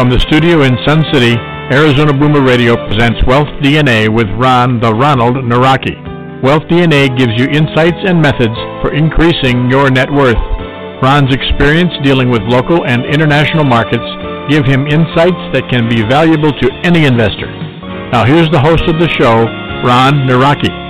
From the studio in Sun City, Arizona Boomer Radio presents Wealth DNA with Ron the Ronald Nawrocki. Wealth DNA gives you insights and methods for increasing your net worth. Ron's experience dealing with local and international markets give him insights that can be valuable to any investor. Now here's the host of the show, Ron Nawrocki.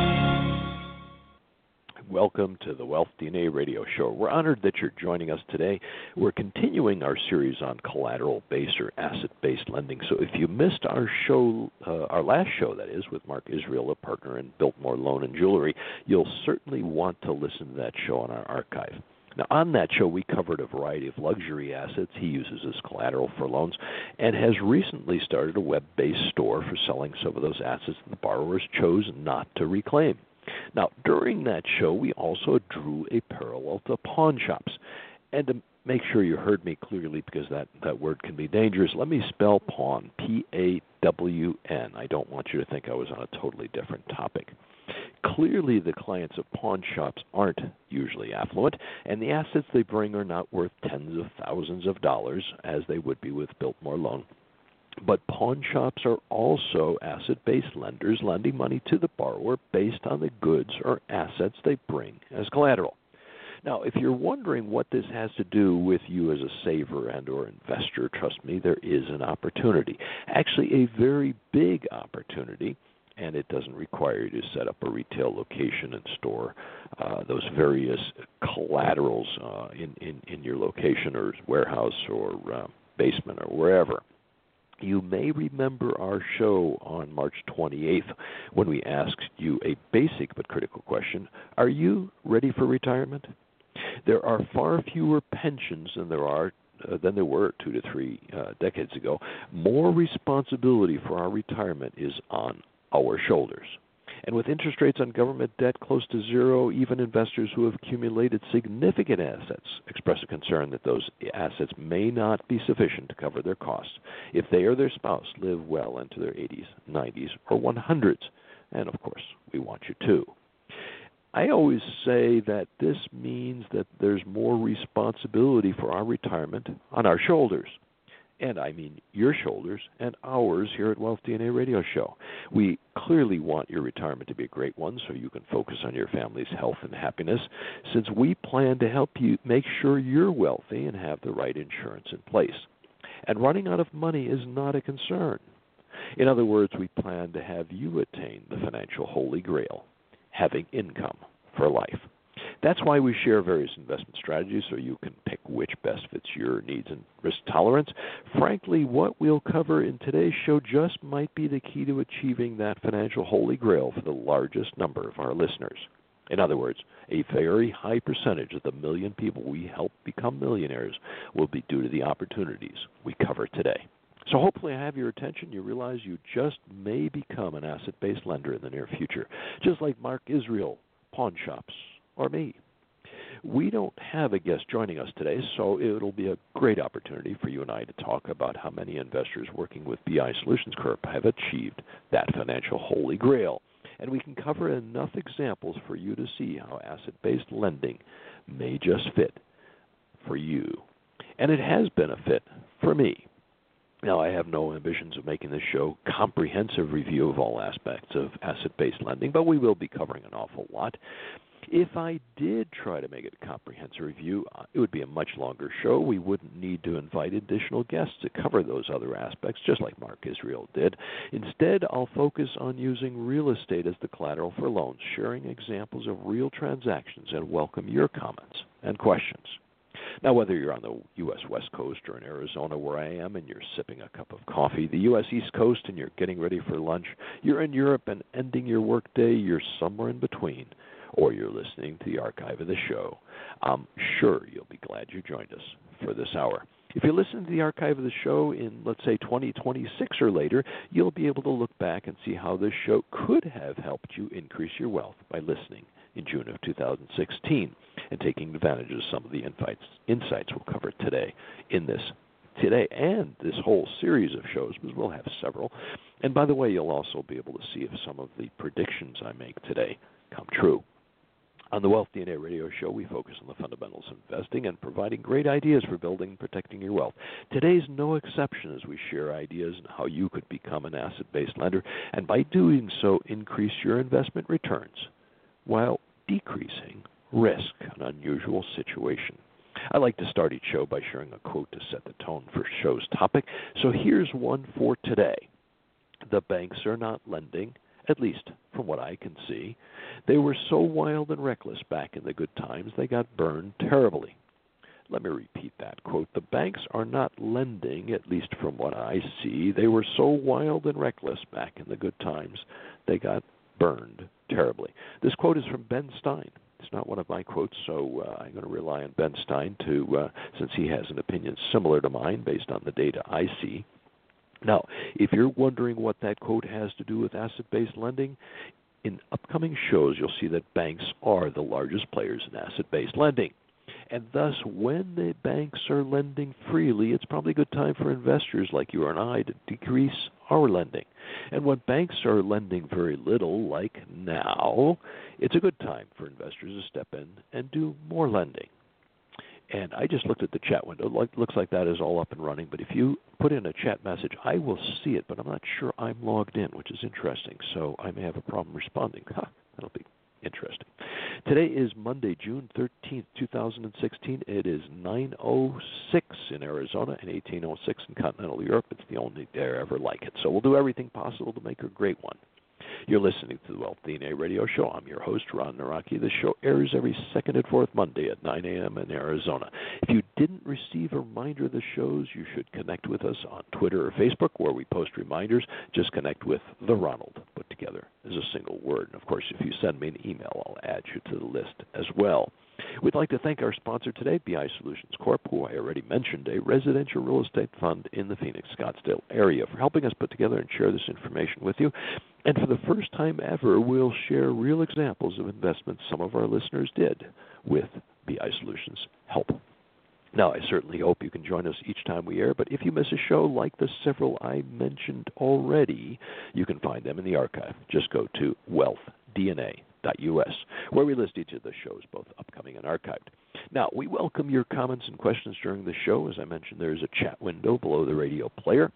Welcome to the Wealth DNA radio show. We're honored that you're joining us today. We're continuing our series on collateral based or asset based lending. So if you missed our show, uh, our last show, that is, with Mark Israel, a partner in Biltmore Loan and Jewelry, you'll certainly want to listen to that show on our archive. Now, on that show, we covered a variety of luxury assets he uses as collateral for loans and has recently started a web based store for selling some of those assets that the borrowers chose not to reclaim. Now, during that show, we also drew a parallel to pawn shops. And to make sure you heard me clearly, because that, that word can be dangerous, let me spell pawn P A W N. I don't want you to think I was on a totally different topic. Clearly, the clients of pawn shops aren't usually affluent, and the assets they bring are not worth tens of thousands of dollars as they would be with Biltmore Loan. But pawn shops are also asset based lenders lending money to the borrower based on the goods or assets they bring as collateral. Now, if you're wondering what this has to do with you as a saver and or investor, trust me, there is an opportunity. Actually, a very big opportunity, and it doesn't require you to set up a retail location and store uh, those various collaterals uh, in, in, in your location or warehouse or uh, basement or wherever. You may remember our show on March 28th when we asked you a basic but critical question Are you ready for retirement? There are far fewer pensions than there are uh, than there were two to three uh, decades ago. More responsibility for our retirement is on our shoulders. And with interest rates on government debt close to zero, even investors who have accumulated significant assets express a concern that those assets may not be sufficient to cover their costs if they or their spouse live well into their 80s, 90s, or 100s. And of course, we want you to. I always say that this means that there's more responsibility for our retirement on our shoulders and I mean your shoulders and ours here at Wealth DNA Radio Show. We clearly want your retirement to be a great one so you can focus on your family's health and happiness, since we plan to help you make sure you're wealthy and have the right insurance in place. And running out of money is not a concern. In other words, we plan to have you attain the financial holy grail, having income for life. That's why we share various investment strategies so you can pick which best fits your needs and risk tolerance. Frankly, what we'll cover in today's show just might be the key to achieving that financial holy grail for the largest number of our listeners. In other words, a very high percentage of the million people we help become millionaires will be due to the opportunities we cover today. So hopefully I have your attention. You realize you just may become an asset based lender in the near future, just like Mark Israel, pawn shops, or me. We don't have a guest joining us today, so it'll be a great opportunity for you and I to talk about how many investors working with BI Solutions Corp have achieved that financial holy grail. And we can cover enough examples for you to see how asset based lending may just fit for you. And it has been a fit for me. Now, I have no ambitions of making this show a comprehensive review of all aspects of asset-based lending, but we will be covering an awful lot. If I did try to make it a comprehensive review, uh, it would be a much longer show. We wouldn't need to invite additional guests to cover those other aspects, just like Mark Israel did. Instead, I'll focus on using real estate as the collateral for loans, sharing examples of real transactions, and welcome your comments and questions. Now, whether you're on the U.S. West Coast or in Arizona, where I am, and you're sipping a cup of coffee, the U.S. East Coast, and you're getting ready for lunch, you're in Europe and ending your workday, you're somewhere in between or you're listening to the archive of the show, I'm sure you'll be glad you joined us for this hour. If you listen to the archive of the show in, let's say, 2026 or later, you'll be able to look back and see how this show could have helped you increase your wealth by listening in June of 2016 and taking advantage of some of the insights, we'll cover today in this today and this whole series of shows because we'll have several. And by the way, you'll also be able to see if some of the predictions I make today come true. On the Wealth DNA radio show, we focus on the fundamentals of investing and providing great ideas for building and protecting your wealth. Today's no exception as we share ideas on how you could become an asset based lender and by doing so increase your investment returns while decreasing risk, an unusual situation. I like to start each show by sharing a quote to set the tone for show's topic. So here's one for today. The banks are not lending, at least from what I can see. They were so wild and reckless back in the good times, they got burned terribly. Let me repeat that quote. The banks are not lending, at least from what I see. They were so wild and reckless back in the good times, they got burned terribly. This quote is from Ben Stein. It's not one of my quotes, so uh, I'm going to rely on Ben Stein to, uh, since he has an opinion similar to mine based on the data I see. Now, if you're wondering what that quote has to do with asset based lending, in upcoming shows you'll see that banks are the largest players in asset based lending. And thus, when the banks are lending freely, it's probably a good time for investors like you and I to decrease our lending. And when banks are lending very little, like now, it's a good time for investors to step in and do more lending. And I just looked at the chat window. It looks like that is all up and running. But if you put in a chat message, I will see it, but I'm not sure I'm logged in, which is interesting. So I may have a problem responding. Huh, that'll be interesting. Today is Monday, June 13th, 2016. It is 9:06 in Arizona and 18:06 in continental Europe. It's the only day I ever like it. So we'll do everything possible to make a great one. You're listening to the Wealth DNA Radio Show. I'm your host, Ron Nawrocki. The show airs every second and fourth Monday at 9 a.m. in Arizona. If you didn't receive a reminder of the shows, you should connect with us on Twitter or Facebook, where we post reminders. Just connect with the Ronald, put together as a single word. And of course, if you send me an email, I'll add you to the list as well. We'd like to thank our sponsor today, BI Solutions Corp., who I already mentioned, a residential real estate fund in the Phoenix Scottsdale area, for helping us put together and share this information with you. And for the first time ever, we'll share real examples of investments some of our listeners did with BI Solutions help. Now, I certainly hope you can join us each time we air, but if you miss a show like the several I mentioned already, you can find them in the archive. Just go to wealthdna.us, where we list each of the shows, both upcoming and archived. Now, we welcome your comments and questions during the show. As I mentioned, there is a chat window below the radio player.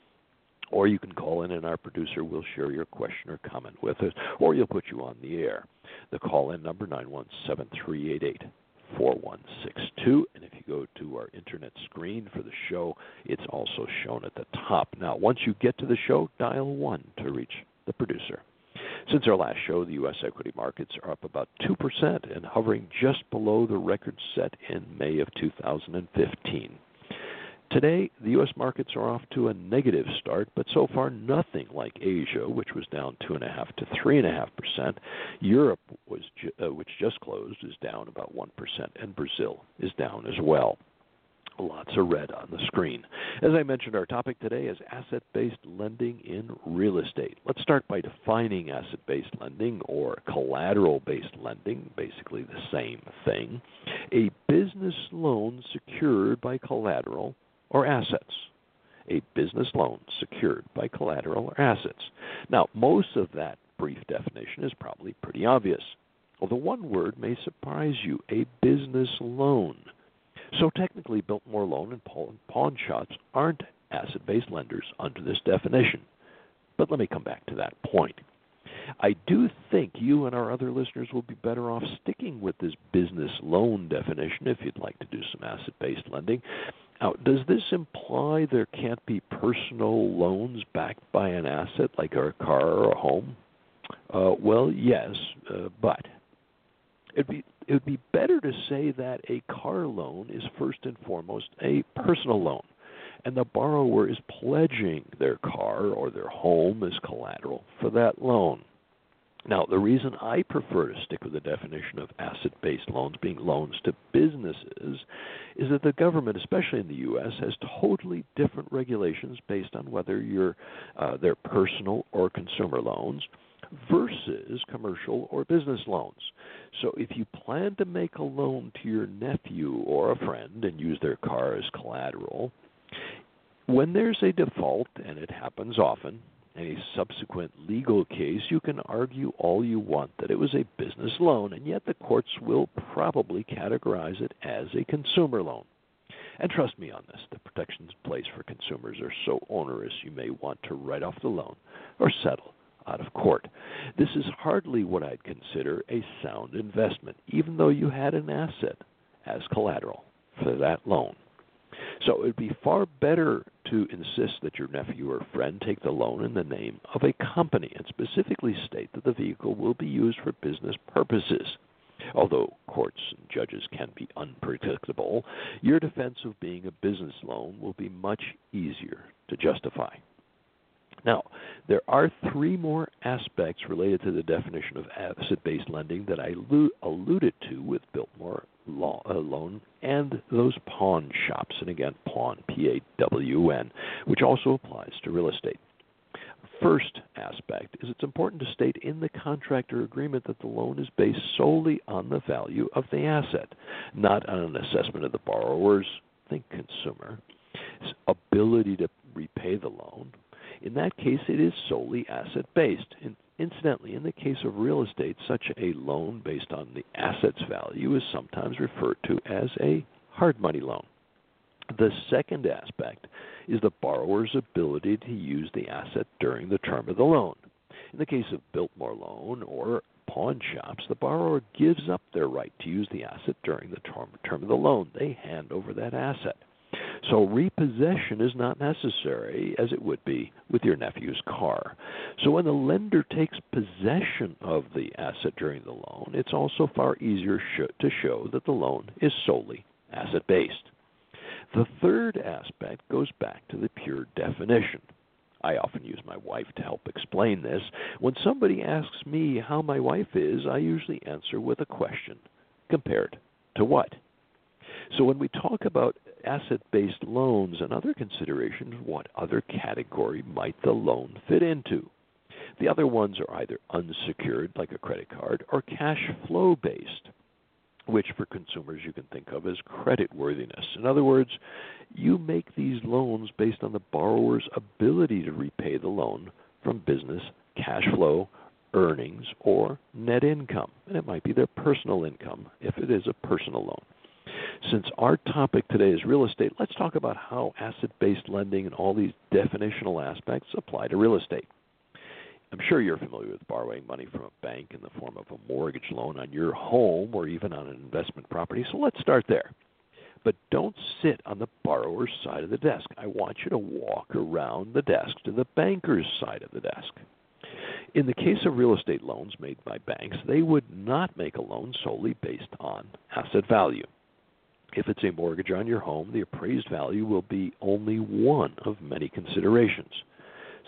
Or you can call in and our producer will share your question or comment with us, or he'll put you on the air. The call in number 917 388 4162. And if you go to our internet screen for the show, it's also shown at the top. Now, once you get to the show, dial 1 to reach the producer. Since our last show, the U.S. equity markets are up about 2% and hovering just below the record set in May of 2015. Today, the U.S. markets are off to a negative start, but so far nothing like Asia, which was down 2.5 to 3.5%. Europe, was uh, which just closed, is down about 1%, and Brazil is down as well. Lots of red on the screen. As I mentioned, our topic today is asset based lending in real estate. Let's start by defining asset based lending or collateral based lending, basically the same thing. A business loan secured by collateral or assets. A business loan secured by collateral or assets. Now, most of that brief definition is probably pretty obvious, although one word may surprise you a business loan. So, technically, Biltmore Loan and pawn shops aren't asset based lenders under this definition. But let me come back to that point. I do think you and our other listeners will be better off sticking with this business loan definition if you'd like to do some asset based lending. Now, does this imply there can't be personal loans backed by an asset like a car or a home? Uh, well, yes, uh, but it'd be it would be better to say that a car loan is first and foremost a personal loan, and the borrower is pledging their car or their home as collateral for that loan. Now, the reason I prefer to stick with the definition of asset based loans being loans to businesses is that the government, especially in the U.S., has totally different regulations based on whether you're, uh, they're personal or consumer loans versus commercial or business loans. So if you plan to make a loan to your nephew or a friend and use their car as collateral, when there's a default, and it happens often, In a subsequent legal case, you can argue all you want that it was a business loan, and yet the courts will probably categorize it as a consumer loan. And trust me on this, the protections in place for consumers are so onerous you may want to write off the loan or settle out of court. This is hardly what I'd consider a sound investment, even though you had an asset as collateral for that loan. So it would be far better to insist that your nephew or friend take the loan in the name of a company and specifically state that the vehicle will be used for business purposes. Although courts and judges can be unpredictable, your defense of being a business loan will be much easier to justify. Now, there are three more aspects related to the definition of asset based lending that I alluded to with Biltmore uh, Loan and those pawn shops. And again, pawn, P A W N, which also applies to real estate. First aspect is it's important to state in the contract or agreement that the loan is based solely on the value of the asset, not on an assessment of the borrower's, think consumer, ability to repay the loan, in that case, it is solely asset based. Incidentally, in the case of real estate, such a loan based on the asset's value is sometimes referred to as a hard money loan. The second aspect is the borrower's ability to use the asset during the term of the loan. In the case of Biltmore loan or pawn shops, the borrower gives up their right to use the asset during the term of the loan. They hand over that asset. So repossession is not necessary as it would be with your nephew's car. So when the lender takes possession of the asset during the loan, it's also far easier to show that the loan is solely asset based. The third aspect goes back to the pure definition. I often use my wife to help explain this. When somebody asks me how my wife is, I usually answer with a question compared to what? So when we talk about asset based loans and other considerations, what other category might the loan fit into? The other ones are either unsecured, like a credit card, or cash flow based, which for consumers you can think of as credit worthiness. In other words, you make these loans based on the borrower's ability to repay the loan from business, cash flow, earnings, or net income. And it might be their personal income if it is a personal loan. Since our topic today is real estate, let's talk about how asset based lending and all these definitional aspects apply to real estate. I'm sure you're familiar with borrowing money from a bank in the form of a mortgage loan on your home or even on an investment property, so let's start there. But don't sit on the borrower's side of the desk. I want you to walk around the desk to the banker's side of the desk. In the case of real estate loans made by banks, they would not make a loan solely based on asset value. If it's a mortgage on your home, the appraised value will be only one of many considerations.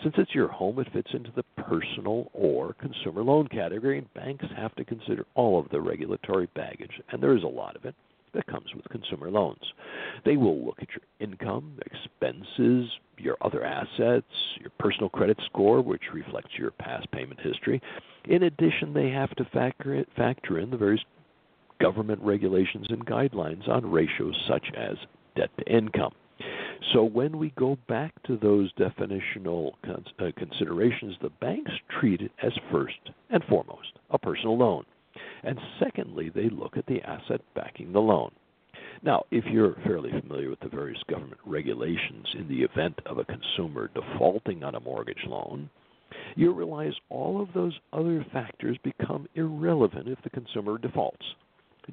Since it's your home, it fits into the personal or consumer loan category, and banks have to consider all of the regulatory baggage, and there is a lot of it that comes with consumer loans. They will look at your income, expenses, your other assets, your personal credit score, which reflects your past payment history. In addition, they have to factor, it, factor in the various government regulations and guidelines on ratios such as debt to income. So when we go back to those definitional uh, considerations, the banks treat it as first and foremost a personal loan. And secondly, they look at the asset backing the loan. Now, if you're fairly familiar with the various government regulations in the event of a consumer defaulting on a mortgage loan, you realize all of those other factors become irrelevant if the consumer defaults.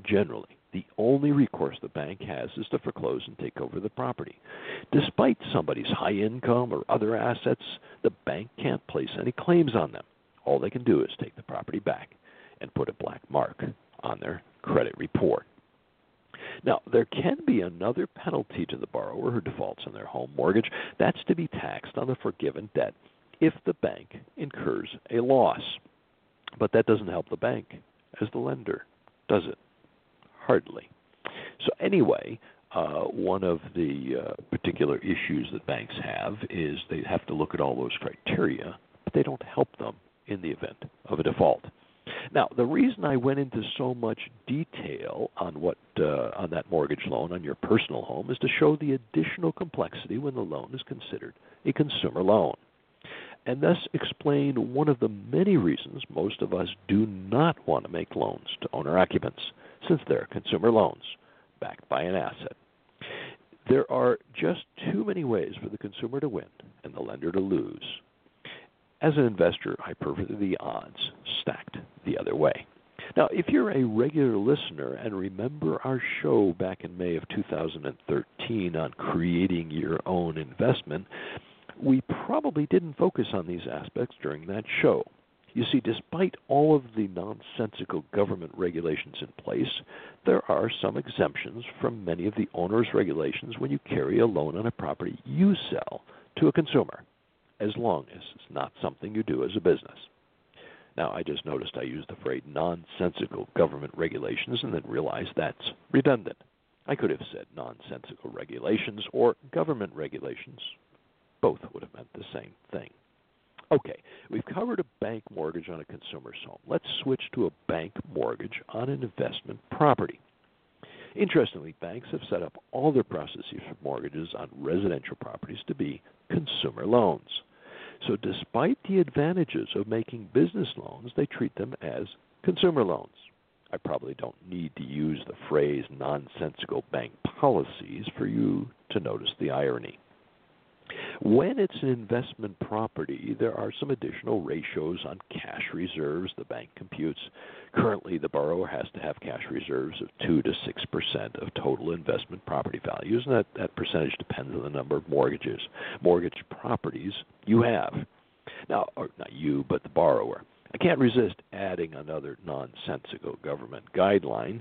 Generally, the only recourse the bank has is to foreclose and take over the property. Despite somebody's high income or other assets, the bank can't place any claims on them. All they can do is take the property back and put a black mark on their credit report. Now, there can be another penalty to the borrower who defaults on their home mortgage. That's to be taxed on the forgiven debt if the bank incurs a loss. But that doesn't help the bank as the lender, does it? Hardly. So, anyway, uh, one of the uh, particular issues that banks have is they have to look at all those criteria, but they don't help them in the event of a default. Now, the reason I went into so much detail on what uh, on that mortgage loan on your personal home is to show the additional complexity when the loan is considered a consumer loan. and thus explain one of the many reasons most of us do not want to make loans to owner occupants, since they're consumer loans backed by an asset. There are just too many ways for the consumer to win and the lender to lose. As an investor, I prefer the odds stacked the other way. Now, if you're a regular listener and remember our show back in May of 2013 on creating your own investment, we probably didn't focus on these aspects during that show. You see, despite all of the nonsensical government regulations in place, there are some exemptions from many of the owner's regulations when you carry a loan on a property you sell to a consumer, as long as it's not something you do as a business. Now, I just noticed I used the phrase nonsensical government regulations and then realized that's redundant. I could have said nonsensical regulations or government regulations, both would have meant the same thing. Okay, we've covered a bank mortgage on a consumer's home. Let's switch to a bank mortgage on an investment property. Interestingly, banks have set up all their processes for mortgages on residential properties to be consumer loans. So, despite the advantages of making business loans, they treat them as consumer loans. I probably don't need to use the phrase nonsensical bank policies for you to notice the irony. When it's an investment property, there are some additional ratios on cash reserves the bank computes. Currently, the borrower has to have cash reserves of 2 to 6% of total investment property values, and that, that percentage depends on the number of mortgages, mortgage properties you have. Now, or not you, but the borrower. I can't resist adding another nonsensical government guideline,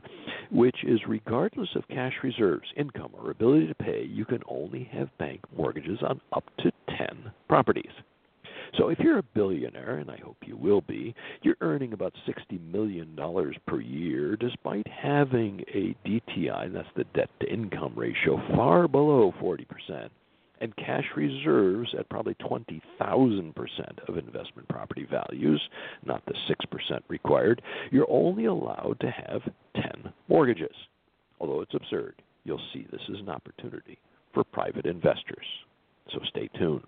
which is regardless of cash reserves, income, or ability to pay, you can only have bank mortgages on up to 10 properties. So if you're a billionaire, and I hope you will be, you're earning about $60 million per year despite having a DTI, that's the debt to income ratio, far below 40% and cash reserves at probably 20,000% of investment property values, not the 6% required, you're only allowed to have 10 mortgages. Although it's absurd, you'll see this is an opportunity for private investors. So stay tuned.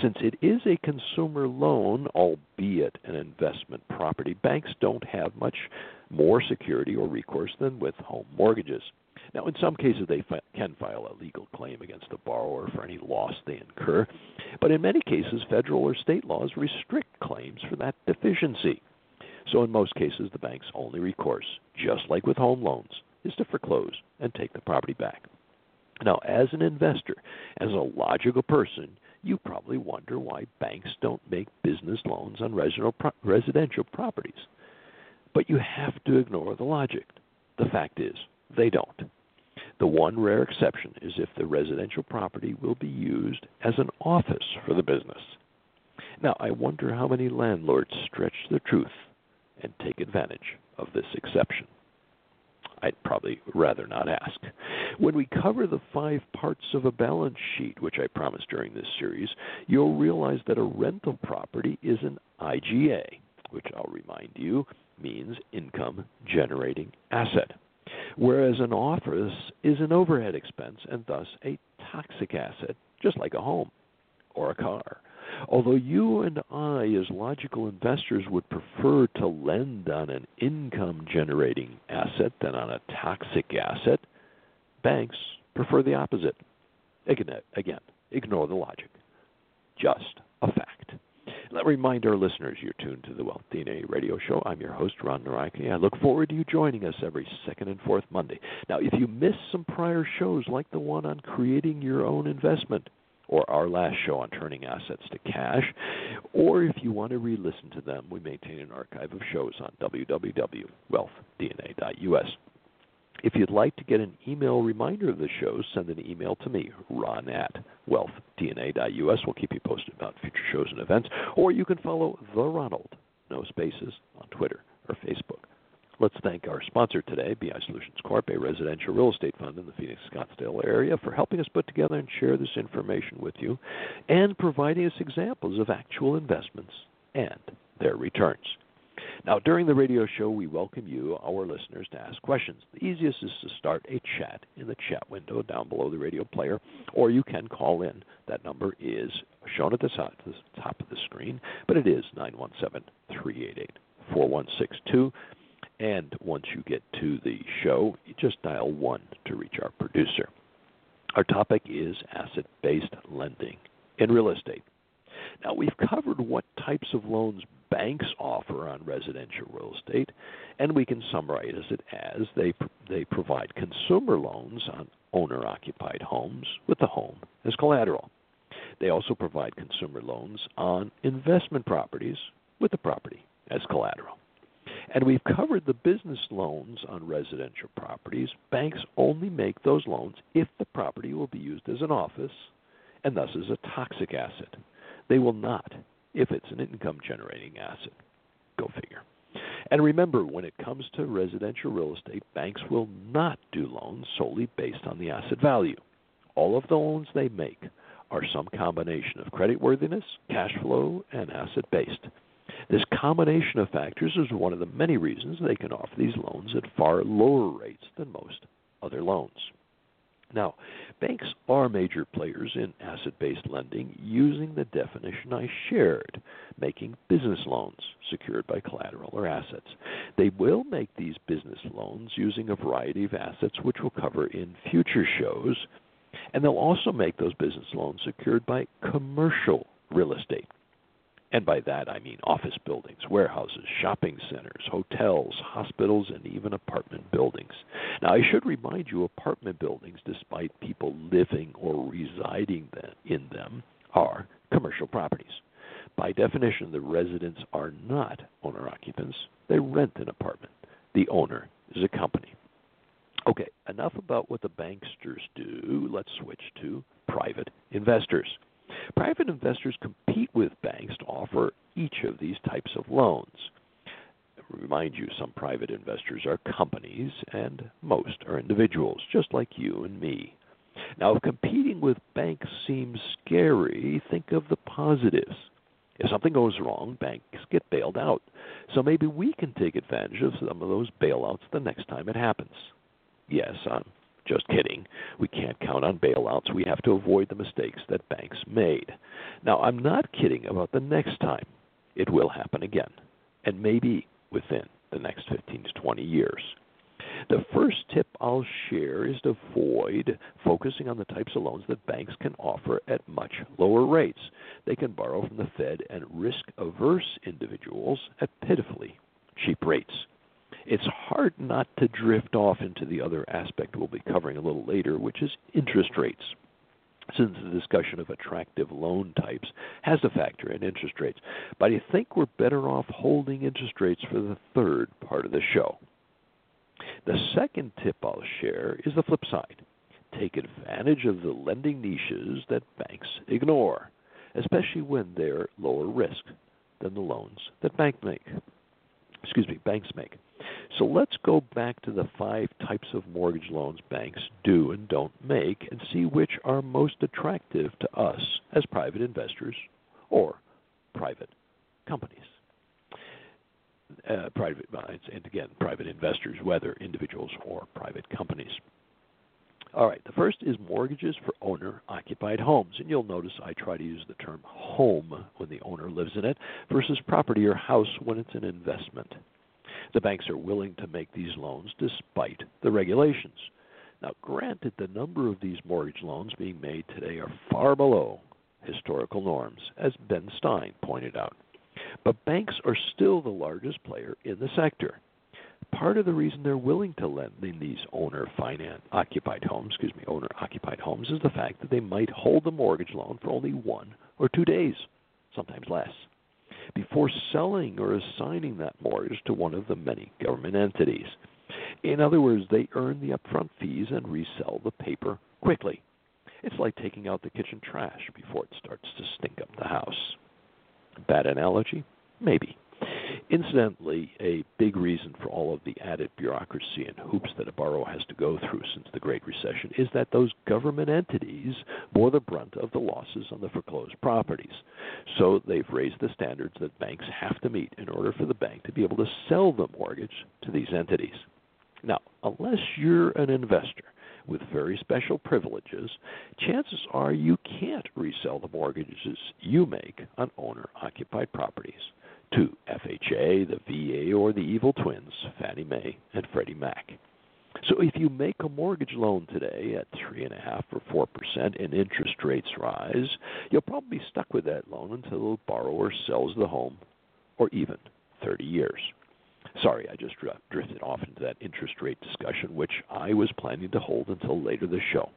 Since it is a consumer loan, albeit an investment property, banks don't have much more security or recourse than with home mortgages. Now, in some cases, they fi- can file a legal claim against the borrower for any loss they incur, but in many cases, federal or state laws restrict claims for that deficiency. So, in most cases, the bank's only recourse, just like with home loans, is to foreclose and take the property back. Now, as an investor, as a logical person, you probably wonder why banks don't make business loans on residential properties. But you have to ignore the logic. The fact is, they don't. The one rare exception is if the residential property will be used as an office for the business. Now, I wonder how many landlords stretch the truth and take advantage of this exception. I'd probably rather not ask. When we cover the five parts of a balance sheet, which I promised during this series, you'll realize that a rental property is an IGA, which I'll remind you means income generating asset whereas an office is an overhead expense and thus a toxic asset, just like a home or a car. Although you and I, as logical investors, would prefer to lend on an income generating asset than on a toxic asset, banks prefer the opposite. Again, again ignore the logic. Just a fact. Let remind our listeners you're tuned to the Wealth DNA radio show. I'm your host, Ron Nawrocki. I look forward to you joining us every second and fourth Monday. Now, if you missed some prior shows like the one on creating your own investment, or our last show on turning assets to cash, or if you want to re listen to them, we maintain an archive of shows on www.wealthdna.us. If you'd like to get an email reminder of the shows, send an email to me, ron at wealthdna.us. We'll keep you posted about future shows and events. Or you can follow The Ronald, no spaces, on Twitter or Facebook. Let's thank our sponsor today, BI Solutions Corp., a residential real estate fund in the Phoenix Scottsdale area, for helping us put together and share this information with you and providing us examples of actual investments and their returns. Now, during the radio show, we welcome you, our listeners, to ask questions. The easiest is to start a chat in the chat window down below the radio player, or you can call in. That number is shown at the top of the screen, but it is 917 388 4162. And once you get to the show, you just dial 1 to reach our producer. Our topic is asset based lending in real estate. Now, we've covered what types of loans banks offer on residential real estate, and we can summarize it as they, they provide consumer loans on owner occupied homes with the home as collateral. They also provide consumer loans on investment properties with the property as collateral. And we've covered the business loans on residential properties. Banks only make those loans if the property will be used as an office and thus is a toxic asset. They will not if it's an income generating asset. Go figure. And remember, when it comes to residential real estate, banks will not do loans solely based on the asset value. All of the loans they make are some combination of creditworthiness, cash flow, and asset based. This combination of factors is one of the many reasons they can offer these loans at far lower rates than most other loans. Now, banks are major players in asset based lending using the definition I shared, making business loans secured by collateral or assets. They will make these business loans using a variety of assets, which we'll cover in future shows, and they'll also make those business loans secured by commercial real estate. And by that I mean office buildings, warehouses, shopping centers, hotels, hospitals, and even apartment buildings. Now, I should remind you apartment buildings, despite people living or residing in them, are commercial properties. By definition, the residents are not owner occupants, they rent an apartment. The owner is a company. Okay, enough about what the banksters do. Let's switch to private investors. Private investors compete with banks to offer each of these types of loans. Remind you, some private investors are companies, and most are individuals, just like you and me. Now, if competing with banks seems scary, think of the positives. If something goes wrong, banks get bailed out. So maybe we can take advantage of some of those bailouts the next time it happens. Yes, I'm just kidding. We can't count on bailouts. We have to avoid the mistakes that banks made. Now, I'm not kidding about the next time. It will happen again, and maybe within the next 15 to 20 years. The first tip I'll share is to avoid focusing on the types of loans that banks can offer at much lower rates. They can borrow from the Fed and risk averse individuals at pitifully cheap rates it's hard not to drift off into the other aspect we'll be covering a little later, which is interest rates. Since the discussion of attractive loan types has to factor in interest rates, but I think we're better off holding interest rates for the third part of the show. The second tip I'll share is the flip side. Take advantage of the lending niches that banks ignore, especially when they're lower risk than the loans that bank make. Excuse me, banks make. So let's go back to the five types of mortgage loans banks do and don't make and see which are most attractive to us as private investors or private companies. Uh, private, and again, private investors, whether individuals or private companies. All right, the first is mortgages for owner occupied homes. And you'll notice I try to use the term home when the owner lives in it versus property or house when it's an investment. The banks are willing to make these loans despite the regulations. Now, granted, the number of these mortgage loans being made today are far below historical norms, as Ben Stein pointed out. But banks are still the largest player in the sector. Part of the reason they're willing to lend in these owner finance occupied homes, excuse me, owner occupied homes is the fact that they might hold the mortgage loan for only one or two days, sometimes less before selling or assigning that mortgage to one of the many government entities. In other words, they earn the upfront fees and resell the paper quickly. It's like taking out the kitchen trash before it starts to stink up the house. Bad analogy? Maybe. Incidentally, a big reason for all of the added bureaucracy and hoops that a borrower has to go through since the Great Recession is that those government entities bore the brunt of the losses on the foreclosed properties. So they've raised the standards that banks have to meet in order for the bank to be able to sell the mortgage to these entities. Now, unless you're an investor with very special privileges, chances are you can't resell the mortgages you make on owner occupied properties to FHA, the VA, or the evil twins, Fannie Mae and Freddie Mac. So if you make a mortgage loan today at three and a half or four percent and interest rates rise, you'll probably be stuck with that loan until the borrower sells the home or even 30 years. Sorry, I just drifted off into that interest rate discussion, which I was planning to hold until later this show.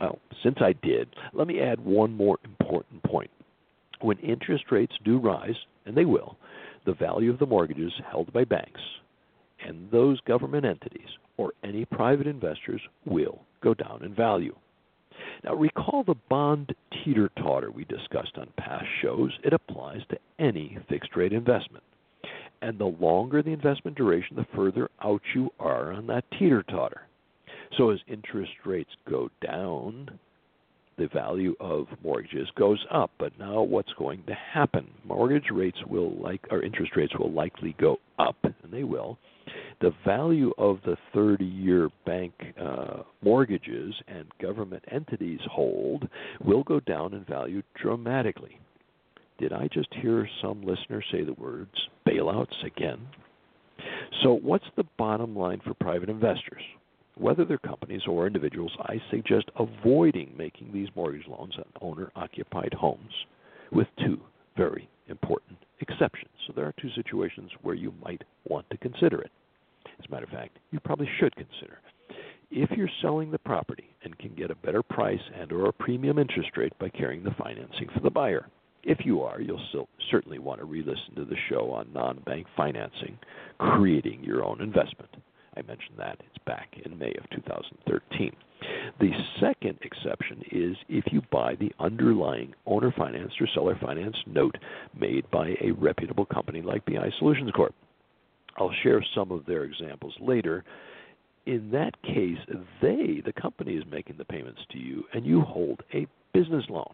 Oh, since I did, let me add one more important point. When interest rates do rise, and they will, the value of the mortgages held by banks and those government entities or any private investors will go down in value. Now, recall the bond teeter totter we discussed on past shows. It applies to any fixed rate investment. And the longer the investment duration, the further out you are on that teeter totter. So, as interest rates go down, the value of mortgages goes up. But now, what's going to happen? Mortgage rates will like, or interest rates will likely go up, and they will the value of the 30 year bank uh, mortgages and government entities hold will go down in value dramatically. Did I just hear some listener say the words bailouts again? So, what's the bottom line for private investors? Whether they're companies or individuals, I suggest avoiding making these mortgage loans on owner occupied homes with two very important exceptions. So, there are two situations where you might want to consider it. As a matter of fact, you probably should consider. If you're selling the property and can get a better price and or a premium interest rate by carrying the financing for the buyer. If you are, you'll still, certainly want to re-listen to the show on non-bank financing, creating your own investment. I mentioned that. It's back in May of 2013. The second exception is if you buy the underlying owner financed or seller financed note made by a reputable company like BI Solutions Corp. I'll share some of their examples later. In that case, they, the company, is making the payments to you, and you hold a business loan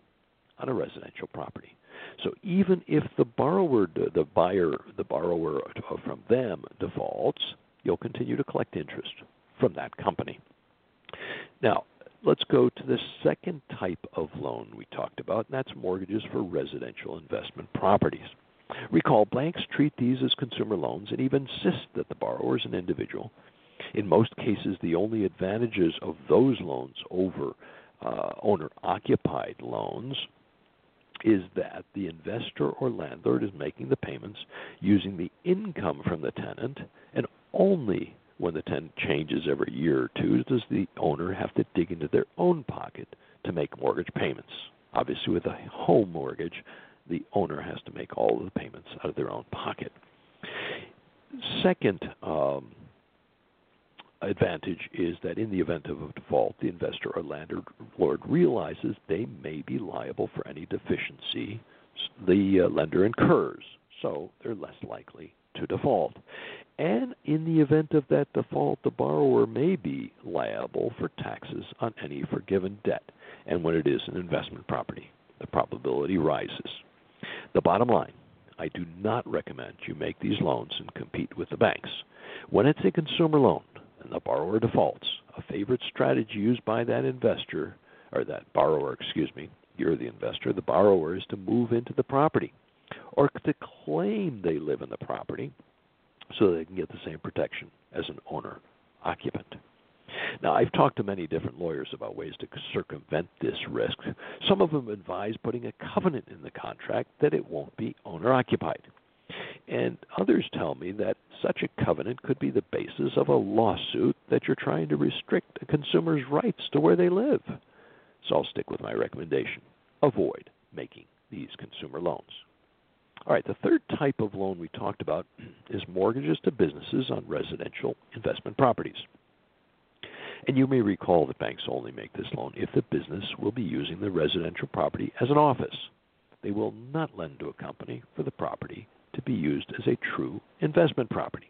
on a residential property. So even if the borrower, the buyer, the borrower from them defaults, you'll continue to collect interest from that company. Now, let's go to the second type of loan we talked about, and that's mortgages for residential investment properties. Recall, banks treat these as consumer loans and even insist that the borrower is an individual. In most cases, the only advantages of those loans over uh, owner occupied loans is that the investor or landlord is making the payments using the income from the tenant, and only when the tenant changes every year or two does the owner have to dig into their own pocket to make mortgage payments. Obviously, with a home mortgage, the owner has to make all of the payments out of their own pocket. Second um, advantage is that in the event of a default, the investor or landlord realizes they may be liable for any deficiency the uh, lender incurs, so they're less likely to default. And in the event of that default, the borrower may be liable for taxes on any forgiven debt. And when it is an investment property, the probability rises. The bottom line I do not recommend you make these loans and compete with the banks. When it's a consumer loan and the borrower defaults, a favorite strategy used by that investor, or that borrower, excuse me, you're the investor, the borrower is to move into the property or to claim they live in the property so they can get the same protection as an owner occupant. Now, I've talked to many different lawyers about ways to circumvent this risk. Some of them advise putting a covenant in the contract that it won't be owner occupied. And others tell me that such a covenant could be the basis of a lawsuit that you're trying to restrict a consumer's rights to where they live. So I'll stick with my recommendation avoid making these consumer loans. All right, the third type of loan we talked about is mortgages to businesses on residential investment properties. And you may recall that banks only make this loan if the business will be using the residential property as an office. They will not lend to a company for the property to be used as a true investment property.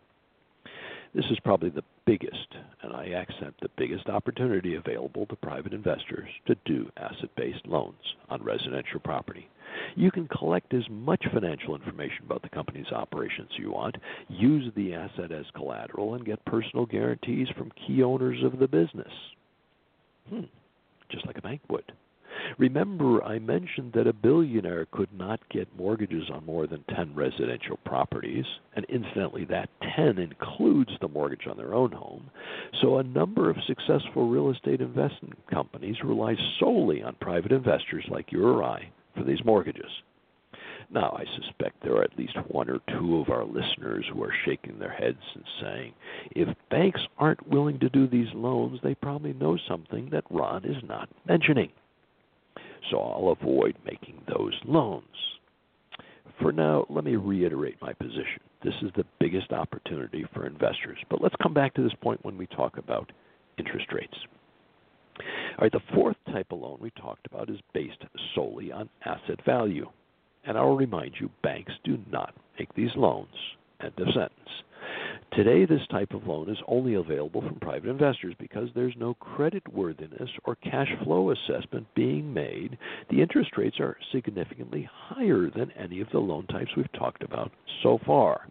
This is probably the biggest, and I accent the biggest opportunity available to private investors to do asset based loans on residential property. You can collect as much financial information about the company's operations you want, use the asset as collateral, and get personal guarantees from key owners of the business. Hmm, just like a bank would. Remember, I mentioned that a billionaire could not get mortgages on more than 10 residential properties, and incidentally, that 10 includes the mortgage on their own home. So, a number of successful real estate investment companies rely solely on private investors like you or I for these mortgages. Now, I suspect there are at least one or two of our listeners who are shaking their heads and saying, if banks aren't willing to do these loans, they probably know something that Ron is not mentioning so I'll avoid making those loans. For now, let me reiterate my position. This is the biggest opportunity for investors. But let's come back to this point when we talk about interest rates. All right, the fourth type of loan we talked about is based solely on asset value. And I'll remind you, banks do not make these loans. End of sentence. Today, this type of loan is only available from private investors because there's no credit worthiness or cash flow assessment being made. The interest rates are significantly higher than any of the loan types we've talked about so far.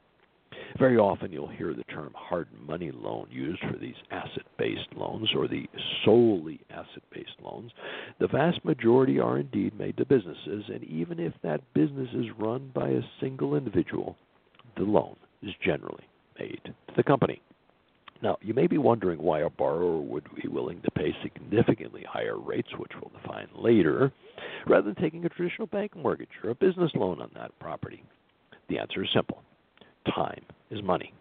Very often you'll hear the term hard money loan used for these asset based loans or the solely asset based loans. The vast majority are indeed made to businesses, and even if that business is run by a single individual, the loan is generally made to the company. Now, you may be wondering why a borrower would be willing to pay significantly higher rates, which we'll define later, rather than taking a traditional bank mortgage or a business loan on that property. The answer is simple time is money.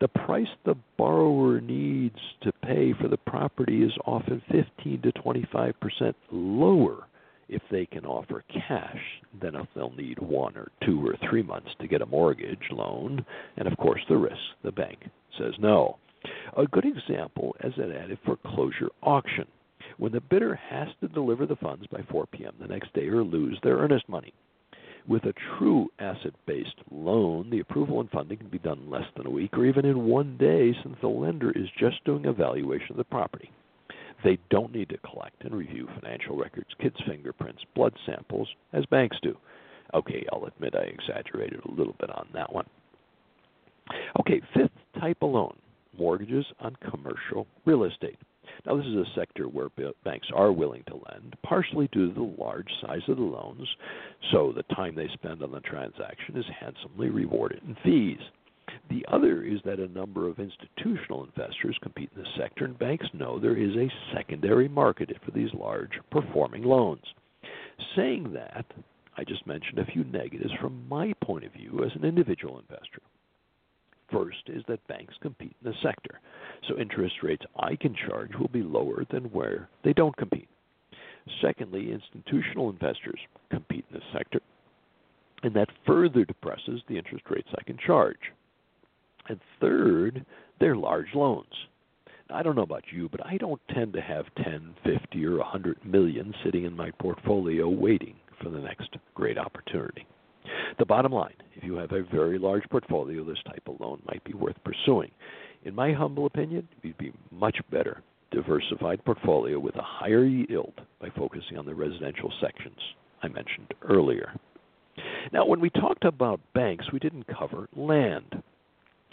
The price the borrower needs to pay for the property is often 15 to 25 percent lower if they can offer cash then if they'll need one or two or three months to get a mortgage loan, and of course the risk. The bank says no. A good example is an added foreclosure auction, when the bidder has to deliver the funds by 4 p.m. the next day or lose their earnest money. With a true asset based loan, the approval and funding can be done in less than a week or even in one day since the lender is just doing a valuation of the property. They don't need to collect and review financial records, kids' fingerprints, blood samples, as banks do. Okay, I'll admit I exaggerated a little bit on that one. Okay, fifth type of loan mortgages on commercial real estate. Now, this is a sector where banks are willing to lend, partially due to the large size of the loans, so the time they spend on the transaction is handsomely rewarded in fees. The other is that a number of institutional investors compete in this sector, and banks know there is a secondary market for these large performing loans. Saying that, I just mentioned a few negatives from my point of view as an individual investor. First is that banks compete in the sector, so interest rates I can charge will be lower than where they don't compete. Secondly, institutional investors compete in the sector, and that further depresses the interest rates I can charge. And third, they're large loans. I don't know about you, but I don't tend to have 10, 50, or 100 million sitting in my portfolio waiting for the next great opportunity. The bottom line if you have a very large portfolio, this type of loan might be worth pursuing. In my humble opinion, you'd be much better diversified portfolio with a higher yield by focusing on the residential sections I mentioned earlier. Now, when we talked about banks, we didn't cover land.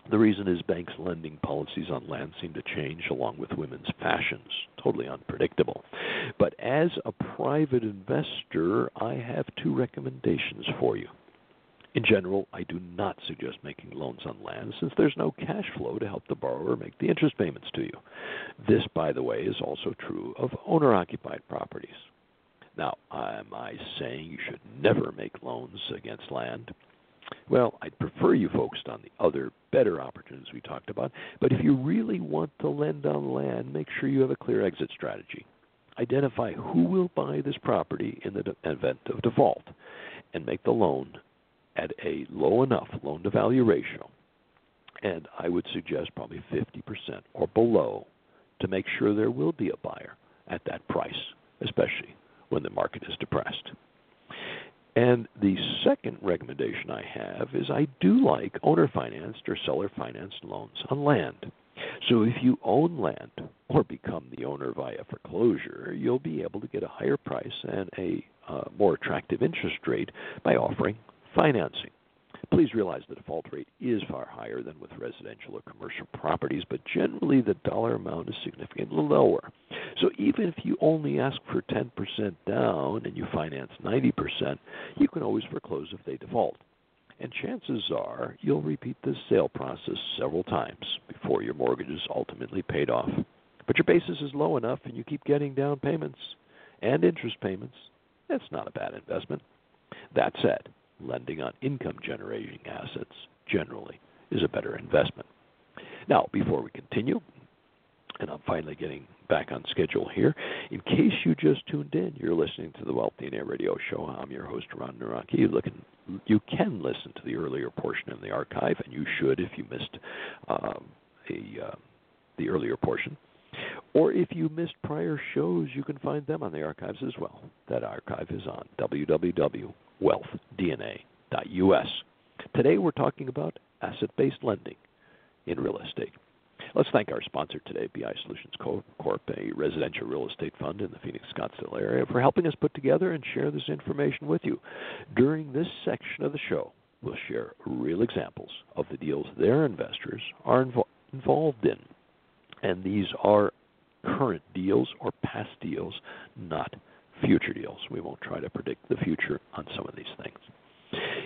The reason is banks' lending policies on land seem to change along with women's fashions. Totally unpredictable. But as a private investor, I have two recommendations for you. In general, I do not suggest making loans on land since there's no cash flow to help the borrower make the interest payments to you. This, by the way, is also true of owner occupied properties. Now, am I saying you should never make loans against land? Well, I'd prefer you focused on the other better opportunities we talked about. But if you really want to lend on land, make sure you have a clear exit strategy. Identify who will buy this property in the event of default and make the loan at a low enough loan to value ratio. And I would suggest probably 50% or below to make sure there will be a buyer at that price, especially when the market is depressed. And the second recommendation I have is I do like owner financed or seller financed loans on land. So if you own land or become the owner via foreclosure, you'll be able to get a higher price and a uh, more attractive interest rate by offering financing. Please realize the default rate is far higher than with residential or commercial properties, but generally the dollar amount is significantly lower. So even if you only ask for 10% down and you finance 90%, you can always foreclose if they default. And chances are you'll repeat this sale process several times before your mortgage is ultimately paid off. But your basis is low enough and you keep getting down payments and interest payments. It's not a bad investment. That said, lending on income generating assets generally is a better investment. Now, before we continue, and I'm finally getting back on schedule here. In case you just tuned in, you're listening to the Wealth DNA Radio Show. I'm your host, Ron Nawrocki. You, you can listen to the earlier portion in the archive, and you should if you missed um, a, uh, the earlier portion. Or if you missed prior shows, you can find them on the archives as well. That archive is on www.wealthdna.us. Today we're talking about asset based lending in real estate. Let's thank our sponsor today, BI Solutions Corp., a residential real estate fund in the Phoenix Scottsdale area, for helping us put together and share this information with you. During this section of the show, we'll share real examples of the deals their investors are invo- involved in. And these are current deals or past deals, not future deals. We won't try to predict the future on some of these things.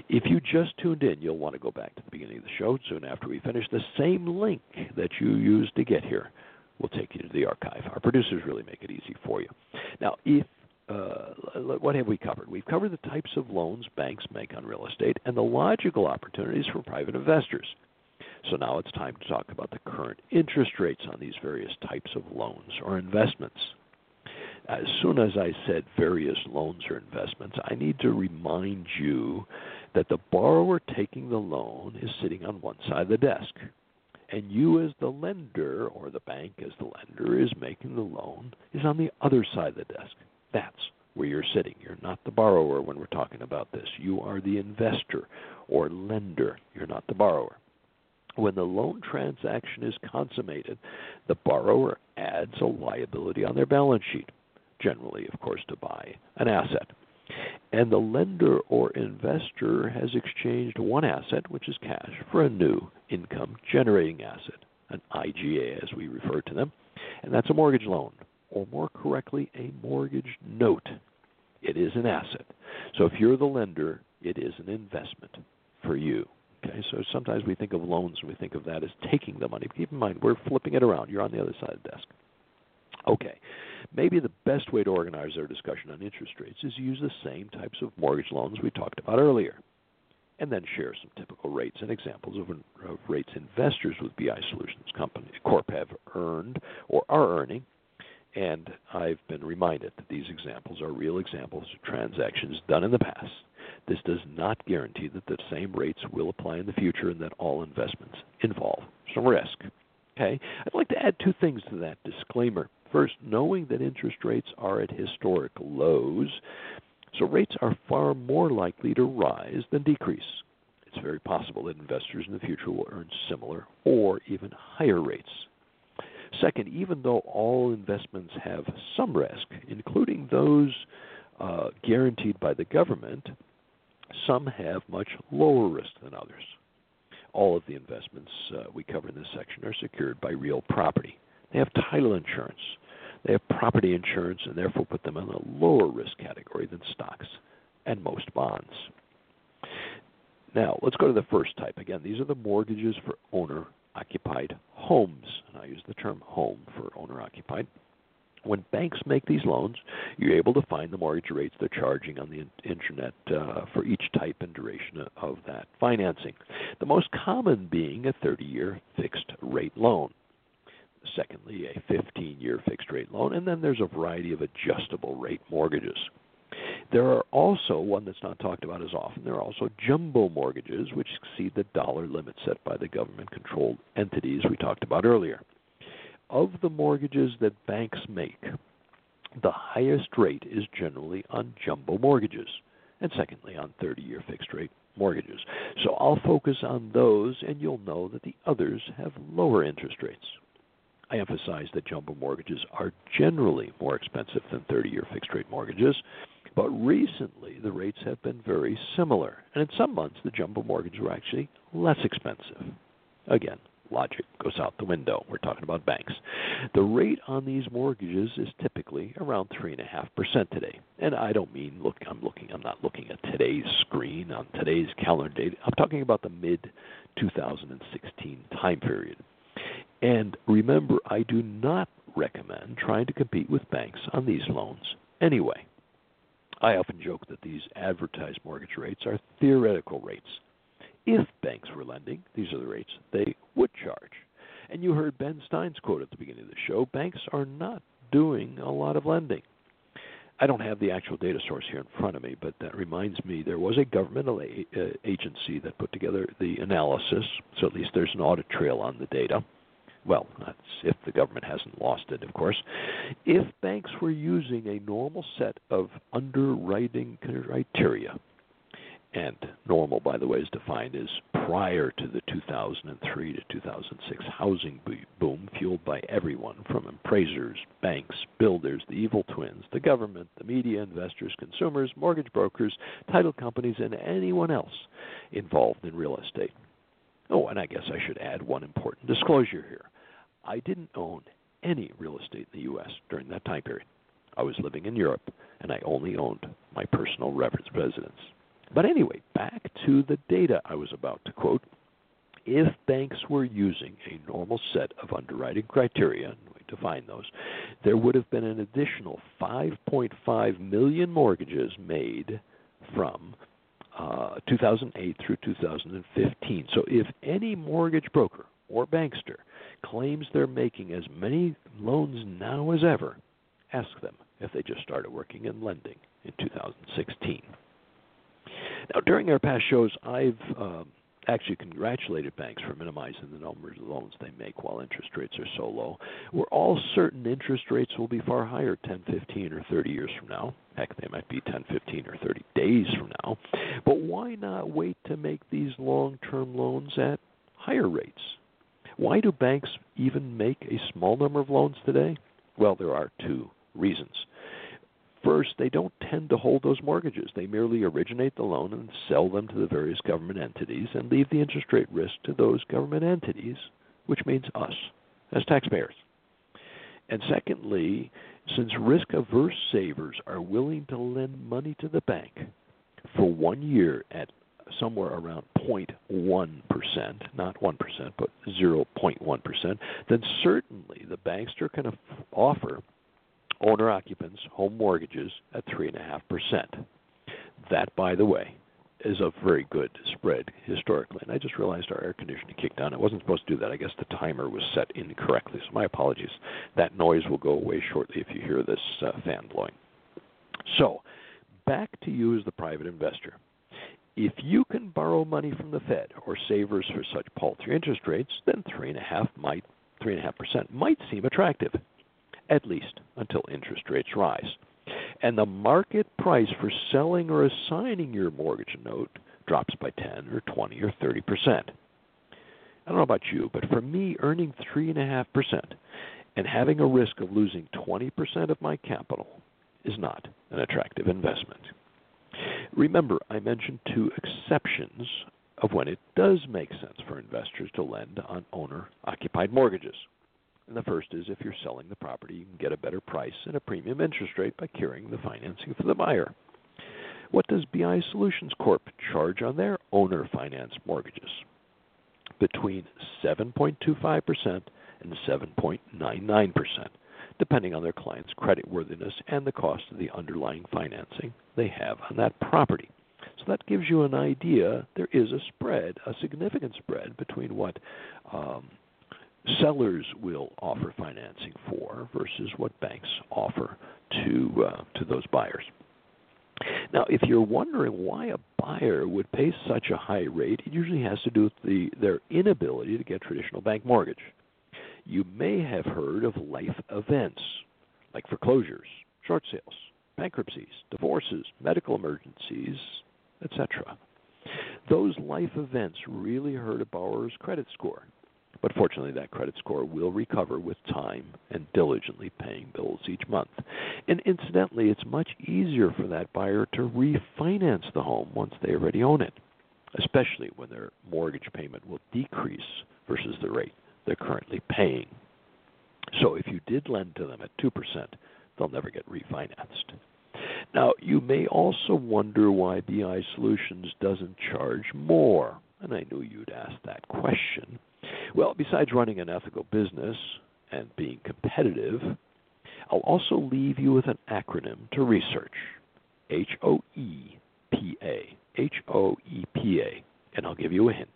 If you just tuned in, you'll want to go back to the beginning of the show soon after we finish. The same link that you used to get here will take you to the archive. Our producers really make it easy for you. Now, if uh, what have we covered? We've covered the types of loans banks make on real estate and the logical opportunities for private investors. So now it's time to talk about the current interest rates on these various types of loans or investments as soon as I said various loans or investments, I need to remind you that the borrower taking the loan is sitting on one side of the desk. And you, as the lender, or the bank as the lender, is making the loan, is on the other side of the desk. That's where you're sitting. You're not the borrower when we're talking about this. You are the investor or lender. You're not the borrower. When the loan transaction is consummated, the borrower adds a liability on their balance sheet generally, of course, to buy an asset. And the lender or investor has exchanged one asset, which is cash, for a new income generating asset, an IGA as we refer to them, and that's a mortgage loan, or more correctly, a mortgage note. It is an asset. So if you're the lender, it is an investment for you. Okay, so sometimes we think of loans and we think of that as taking the money. Keep in mind, we're flipping it around. You're on the other side of the desk. Okay, maybe the best way to organize our discussion on interest rates is to use the same types of mortgage loans we talked about earlier, and then share some typical rates and examples of, of rates investors with BI Solutions Company Corp have earned or are earning. And I've been reminded that these examples are real examples of transactions done in the past. This does not guarantee that the same rates will apply in the future and that all investments involve some risk. Okay? I'd like to add two things to that disclaimer. First, knowing that interest rates are at historic lows, so rates are far more likely to rise than decrease. It's very possible that investors in the future will earn similar or even higher rates. Second, even though all investments have some risk, including those uh, guaranteed by the government, some have much lower risk than others. All of the investments uh, we cover in this section are secured by real property. They have title insurance, they have property insurance and therefore put them in a lower risk category than stocks and most bonds. Now, let's go to the first type. Again, these are the mortgages for owner occupied homes. And I use the term home for owner occupied. When banks make these loans, you're able to find the mortgage rates they're charging on the internet uh, for each type and duration of that financing. The most common being a 30 year fixed rate loan secondly, a 15 year fixed rate loan, and then there's a variety of adjustable rate mortgages. There are also, one that's not talked about as often, there are also jumbo mortgages which exceed the dollar limit set by the government controlled entities we talked about earlier. Of the mortgages that banks make, the highest rate is generally on jumbo mortgages. and secondly, on 30 year fixed rate mortgages. So I'll focus on those, and you'll know that the others have lower interest rates. I emphasize that jumbo mortgages are generally more expensive than 30 year fixed rate mortgages, but recently the rates have been very similar, and in some months the jumbo mortgages were actually less expensive. Again, logic goes out the window. We're talking about banks. The rate on these mortgages is typically around three and a half percent today. And I don't mean look I'm looking I'm not looking at today's screen on today's calendar date. I'm talking about the mid 2016 time period. And remember, I do not recommend trying to compete with banks on these loans anyway. I often joke that these advertised mortgage rates are theoretical rates. If banks were lending, these are the rates they would charge. And you heard Ben Stein's quote at the beginning of the show banks are not doing a lot of lending. I don't have the actual data source here in front of me, but that reminds me there was a governmental a- uh, agency that put together the analysis, so at least there's an audit trail on the data. Well, that's if the government hasn't lost it, of course. If banks were using a normal set of underwriting criteria and normal, by the way, is defined as prior to the 2003 to 2006 housing boom fueled by everyone from appraisers, banks, builders, the evil twins, the government, the media, investors, consumers, mortgage brokers, title companies, and anyone else involved in real estate. Oh, and I guess I should add one important disclosure here. I didn't own any real estate in the U.S. during that time period. I was living in Europe, and I only owned my personal residence. But anyway, back to the data I was about to quote. If banks were using a normal set of underwriting criteria, and we define those, there would have been an additional 5.5 million mortgages made from uh, 2008 through 2015. So if any mortgage broker or bankster claims they're making as many loans now as ever, ask them if they just started working in lending in 2016. Now, during our past shows, I've um, actually congratulated banks for minimizing the number of loans they make while interest rates are so low. We're all certain interest rates will be far higher 10, 15, or 30 years from now. Heck, they might be 10, 15, or 30 days from now. But why not wait to make these long term loans at higher rates? Why do banks even make a small number of loans today? Well, there are two reasons. First, they don't tend to hold those mortgages. They merely originate the loan and sell them to the various government entities and leave the interest rate risk to those government entities, which means us as taxpayers. And secondly, since risk averse savers are willing to lend money to the bank for one year at somewhere around 0.1%, not 1%, but 0.1%, then certainly the bankster can offer owner occupants home mortgages at 3.5%. That, by the way, is a very good spread historically. And I just realized our air conditioning kicked on. It wasn't supposed to do that. I guess the timer was set incorrectly. So my apologies. That noise will go away shortly if you hear this uh, fan blowing. So, back to you as the private investor. If you can borrow money from the Fed or savers for such paltry interest rates, then three and a half might three and a half percent might seem attractive at least until interest rates rise. And the market price for selling or assigning your mortgage note drops by 10 or 20 or 30 percent. I don't know about you, but for me, earning 3.5% and having a risk of losing 20% of my capital is not an attractive investment. Remember, I mentioned two exceptions of when it does make sense for investors to lend on owner occupied mortgages. And the first is if you're selling the property, you can get a better price and a premium interest rate by carrying the financing for the buyer. What does BI Solutions Corp charge on their owner finance mortgages? Between 7.25% and 7.99%, depending on their client's creditworthiness and the cost of the underlying financing they have on that property. So that gives you an idea. There is a spread, a significant spread between what um, sellers will offer financing for versus what banks offer to uh, to those buyers. Now, if you're wondering why a buyer would pay such a high rate, it usually has to do with the, their inability to get traditional bank mortgage. You may have heard of life events like foreclosures, short sales, bankruptcies, divorces, medical emergencies, etc. Those life events really hurt a borrower's credit score. But fortunately, that credit score will recover with time and diligently paying bills each month. And incidentally, it's much easier for that buyer to refinance the home once they already own it, especially when their mortgage payment will decrease versus the rate they're currently paying. So if you did lend to them at 2%, they'll never get refinanced. Now, you may also wonder why BI Solutions doesn't charge more. And I knew you'd ask that question. Well, besides running an ethical business and being competitive, I'll also leave you with an acronym to research H O E P A. H O E P A. And I'll give you a hint.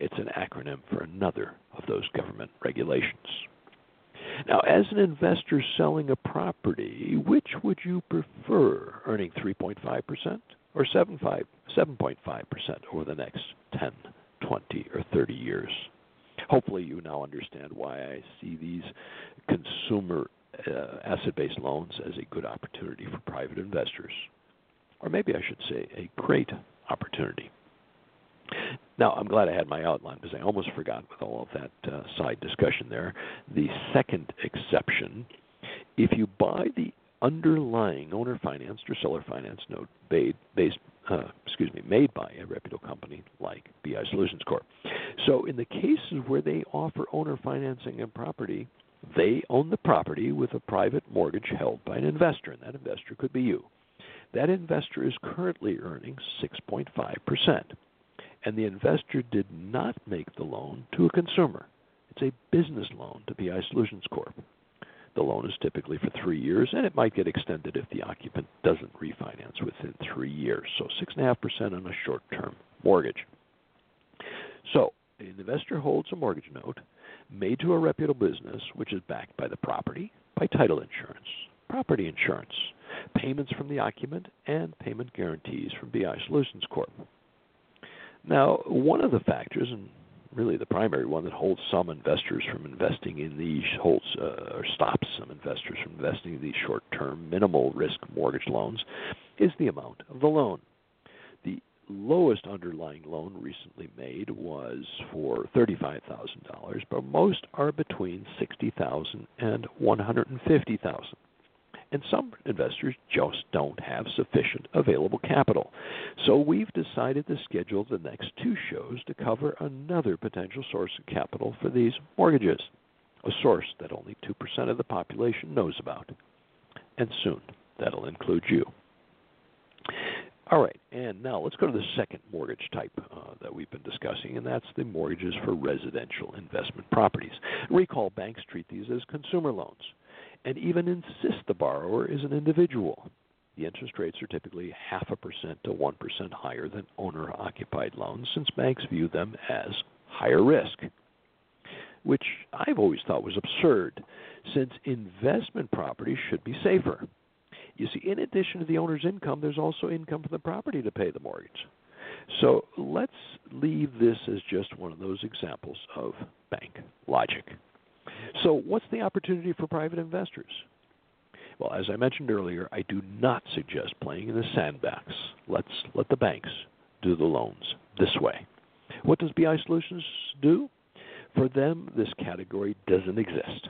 It's an acronym for another of those government regulations. Now, as an investor selling a property, which would you prefer, earning 3.5% or 7.5% over the next 10, 20, or 30 years? Hopefully, you now understand why I see these consumer uh, asset based loans as a good opportunity for private investors. Or maybe I should say a great opportunity. Now, I'm glad I had my outline because I almost forgot with all of that uh, side discussion there. The second exception if you buy the underlying owner financed or seller financed note based, uh, excuse me, made by a reputable company like BI Solutions Corp. So, in the cases where they offer owner financing and property, they own the property with a private mortgage held by an investor, and that investor could be you. That investor is currently earning 6.5% and the investor did not make the loan to a consumer. It's a business loan to BI Solutions Corp. The loan is typically for three years, and it might get extended if the occupant doesn't refinance within three years. So 6.5% on a short term mortgage. So, an investor holds a mortgage note made to a reputable business which is backed by the property, by title insurance, property insurance, payments from the occupant, and payment guarantees from BI Solutions Corp. Now, one of the factors, and really the primary one that holds some investors from investing in these holds uh, or stops some investors from investing in these short-term minimal risk mortgage loans is the amount of the loan. The lowest underlying loan recently made was for $35,000, but most are between $60,000 and $150,000 and some investors just don't have sufficient available capital. So we've decided to schedule the next two shows to cover another potential source of capital for these mortgages, a source that only 2% of the population knows about. And soon that'll include you. All right, and now let's go to the second mortgage type uh, that we've been discussing, and that's the mortgages for residential investment properties. Recall banks treat these as consumer loans and even insist the borrower is an individual. The interest rates are typically half a percent to 1% higher than owner occupied loans since banks view them as higher risk, which I've always thought was absurd since investment properties should be safer. You see, in addition to the owner's income, there's also income from the property to pay the mortgage. So let's leave this as just one of those examples of bank logic. So, what's the opportunity for private investors? Well, as I mentioned earlier, I do not suggest playing in the sandbox. Let's let the banks do the loans this way. What does BI Solutions do? For them, this category doesn't exist.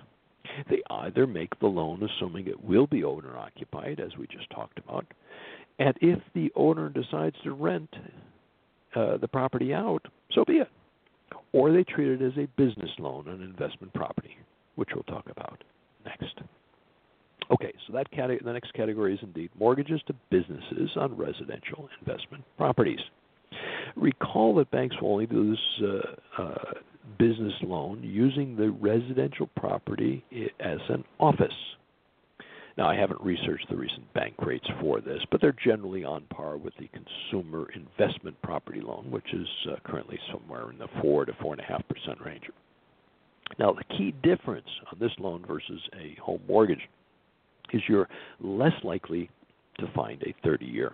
They either make the loan assuming it will be owner occupied, as we just talked about, and if the owner decides to rent uh, the property out, so be it or they treat it as a business loan on investment property, which we'll talk about next. Okay, so that cate- the next category is indeed mortgages to businesses on residential investment properties. Recall that banks will only do this uh, uh, business loan using the residential property as an office. Now, I haven't researched the recent bank rates for this, but they're generally on par with the consumer investment property loan, which is uh, currently somewhere in the 4 to 4.5% range. Now, the key difference on this loan versus a home mortgage is you're less likely to find a 30 year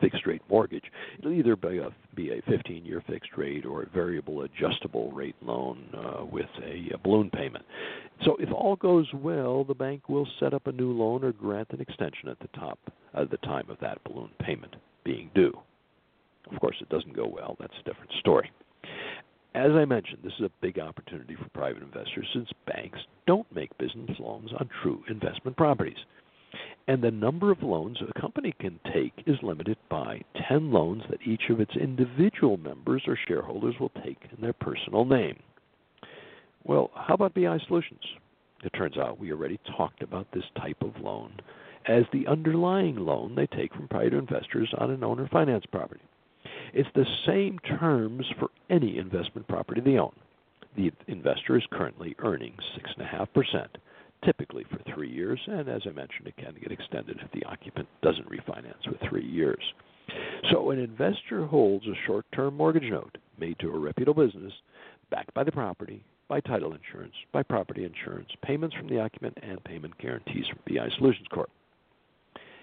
fixed rate mortgage. It'll either be a, be a 15 year fixed rate or a variable adjustable rate loan uh, with a, a balloon payment. So if all goes well, the bank will set up a new loan or grant an extension at the top at the time of that balloon payment being due. Of course, it doesn't go well. That's a different story. As I mentioned, this is a big opportunity for private investors since banks don't make business loans on true investment properties and the number of loans a company can take is limited by 10 loans that each of its individual members or shareholders will take in their personal name. Well, how about BI Solutions? It turns out we already talked about this type of loan as the underlying loan they take from private investors on an owner finance property. It's the same terms for any investment property they own. The investor is currently earning 6.5% typically for three years, and as I mentioned, it can get extended if the occupant doesn't refinance with three years. So, an investor holds a short term mortgage note made to a reputable business, backed by the property, by title insurance, by property insurance, payments from the occupant, and payment guarantees from BI Solutions Corp.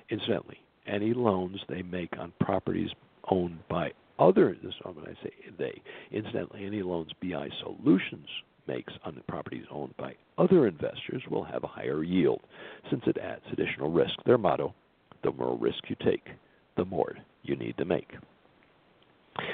Incidentally, any loans they make on properties owned by other, this is when I say they, incidentally, any loans BI Solutions makes on the properties owned by other investors will have a higher yield since it adds additional risk. Their motto the more risk you take, the more you need to make.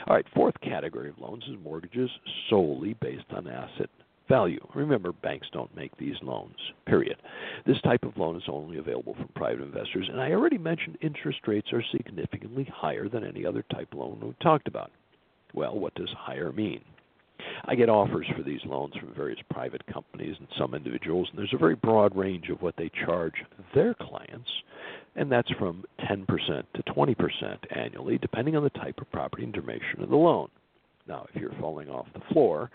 All right, fourth category of loans is mortgages solely based on asset value. Remember, banks don't make these loans, period. This type of loan is only available from private investors, and I already mentioned interest rates are significantly higher than any other type loan we've talked about. Well, what does higher mean? I get offers for these loans from various private companies and some individuals, and there's a very broad range of what they charge their clients, and that's from 10% to 20% annually, depending on the type of property and duration of the loan. Now, if you're falling off the floor,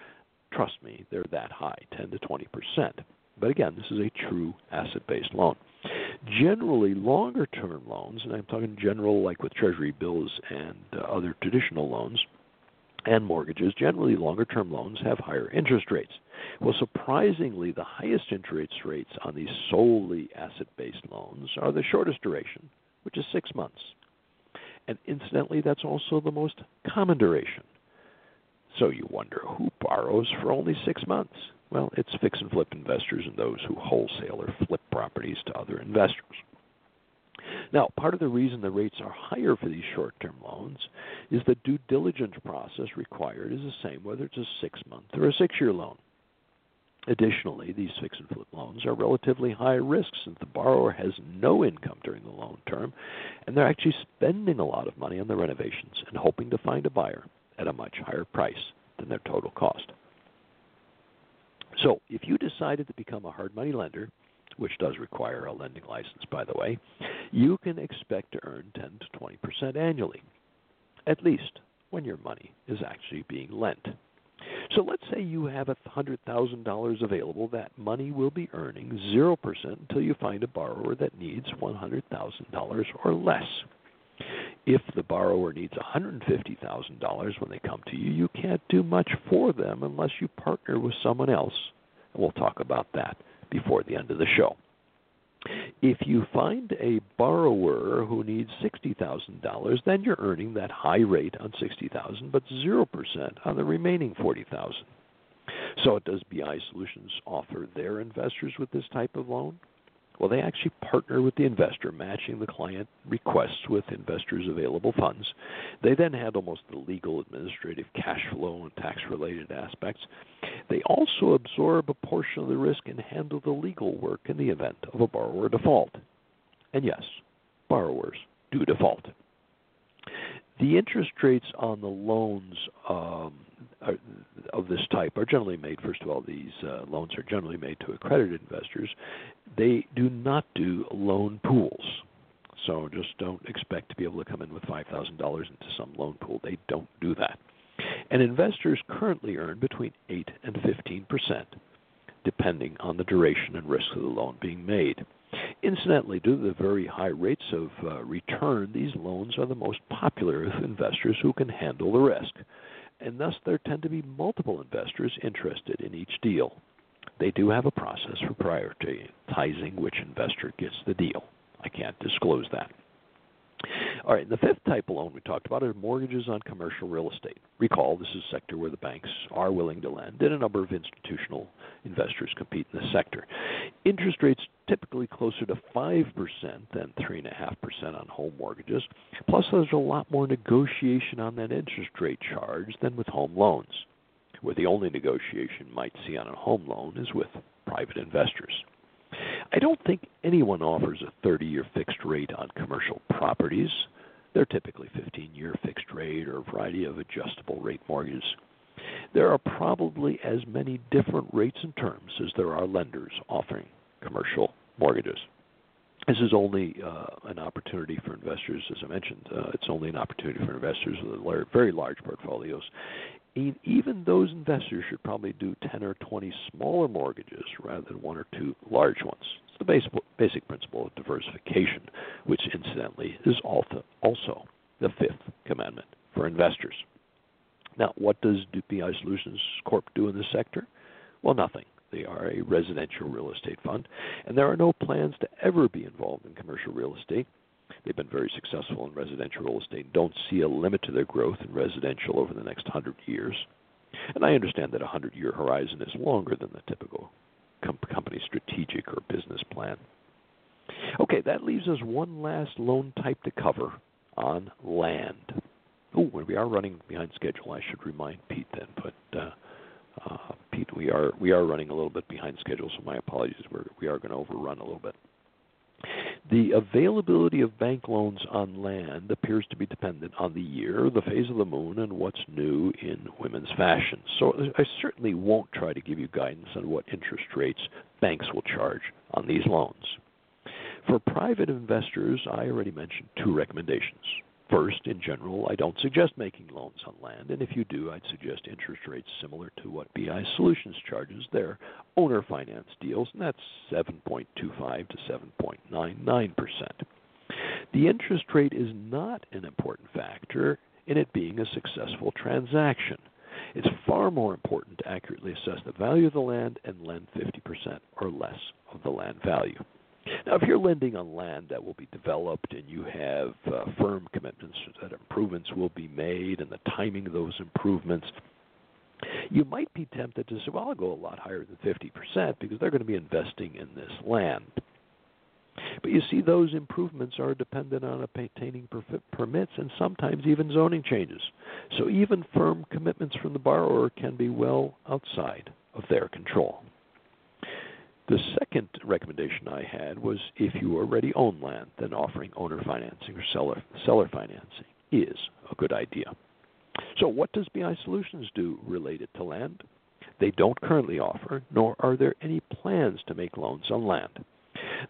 trust me, they're that high, 10 to 20%. But again, this is a true asset based loan. Generally, longer term loans, and I'm talking general like with Treasury bills and uh, other traditional loans, and mortgages, generally longer term loans, have higher interest rates. Well, surprisingly, the highest interest rates on these solely asset based loans are the shortest duration, which is six months. And incidentally, that's also the most common duration. So you wonder who borrows for only six months? Well, it's fix and flip investors and those who wholesale or flip properties to other investors. Now, part of the reason the rates are higher for these short term loans is the due diligence process required is the same whether it's a six month or a six year loan. Additionally, these fix and flip loans are relatively high risk since the borrower has no income during the loan term and they're actually spending a lot of money on the renovations and hoping to find a buyer at a much higher price than their total cost. So, if you decided to become a hard money lender, which does require a lending license, by the way, you can expect to earn 10 to 20 percent annually, at least when your money is actually being lent. So let's say you have $100,000 available. That money will be earning 0% until you find a borrower that needs $100,000 or less. If the borrower needs $150,000 when they come to you, you can't do much for them unless you partner with someone else. And we'll talk about that before the end of the show. If you find a borrower who needs $60,000, then you're earning that high rate on 60,000 but 0% on the remaining 40,000. So does BI Solutions offer their investors with this type of loan? Well, they actually partner with the investor, matching the client requests with investors' available funds. They then handle most of the legal, administrative, cash flow, and tax related aspects. They also absorb a portion of the risk and handle the legal work in the event of a borrower default. And yes, borrowers do default. The interest rates on the loans um, are, of this type are generally made. First of all, these uh, loans are generally made to accredited investors. They do not do loan pools. So just don't expect to be able to come in with $5,000 into some loan pool. They don't do that. And investors currently earn between 8 and 15 percent, depending on the duration and risk of the loan being made. Incidentally, due to the very high rates of uh, return, these loans are the most popular with investors who can handle the risk and thus there tend to be multiple investors interested in each deal. They do have a process for prioritizing which investor gets the deal. I can't disclose that. All right, the fifth type of loan we talked about are mortgages on commercial real estate. Recall, this is a sector where the banks are willing to lend, and a number of institutional investors compete in this sector. Interest rates typically closer to 5% than 3.5% on home mortgages. Plus, there's a lot more negotiation on that interest rate charge than with home loans, where the only negotiation you might see on a home loan is with private investors. I don't think anyone offers a 30 year fixed rate on commercial properties. They're typically 15 year fixed rate or a variety of adjustable rate mortgages. There are probably as many different rates and terms as there are lenders offering commercial mortgages. This is only uh, an opportunity for investors, as I mentioned. Uh, it's only an opportunity for investors with very large portfolios even those investors should probably do 10 or 20 smaller mortgages rather than one or two large ones. It's the basic, basic principle of diversification, which incidentally is also the fifth commandment for investors. Now, what does BI Solutions Corp do in this sector? Well, nothing. They are a residential real estate fund, and there are no plans to ever be involved in commercial real estate They've been very successful in residential real estate. Don't see a limit to their growth in residential over the next 100 years. And I understand that a 100 year horizon is longer than the typical com- company strategic or business plan. Okay, that leaves us one last loan type to cover on land. Oh, we are running behind schedule. I should remind Pete then, but uh, uh, Pete, we are we are running a little bit behind schedule, so my apologies. We're, we are going to overrun a little bit. The availability of bank loans on land appears to be dependent on the year, the phase of the moon, and what's new in women's fashion. So I certainly won't try to give you guidance on what interest rates banks will charge on these loans. For private investors, I already mentioned two recommendations. First, in general, I don't suggest making loans on land, and if you do, I'd suggest interest rates similar to what BI Solutions charges their owner finance deals, and that's 7.25 to 7.99%. The interest rate is not an important factor in it being a successful transaction. It's far more important to accurately assess the value of the land and lend 50% or less of the land value. Now, if you're lending on land that will be developed and you have uh, firm commitments that improvements will be made and the timing of those improvements, you might be tempted to say, well, I'll go a lot higher than 50% because they're going to be investing in this land. But you see, those improvements are dependent on obtaining permits and sometimes even zoning changes. So even firm commitments from the borrower can be well outside of their control. The second recommendation I had was if you already own land, then offering owner financing or seller seller financing is a good idea. So what does BI Solutions do related to land? They don't currently offer, nor are there any plans to make loans on land.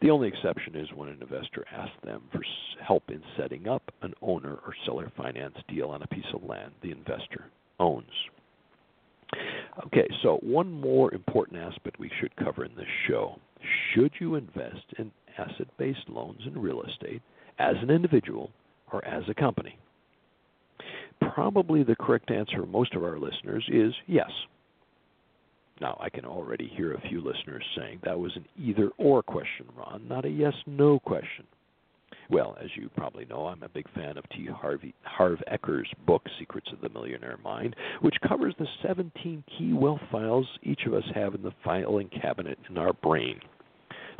The only exception is when an investor asks them for help in setting up an owner or seller finance deal on a piece of land the investor owns. Okay, so one more important aspect we should cover in this show. Should you invest in asset based loans in real estate as an individual or as a company? Probably the correct answer for most of our listeners is yes. Now, I can already hear a few listeners saying that was an either or question, Ron, not a yes no question. Well, as you probably know, I'm a big fan of T. Harvey, Harv Eker's book, Secrets of the Millionaire Mind, which covers the 17 key wealth files each of us have in the filing cabinet in our brain.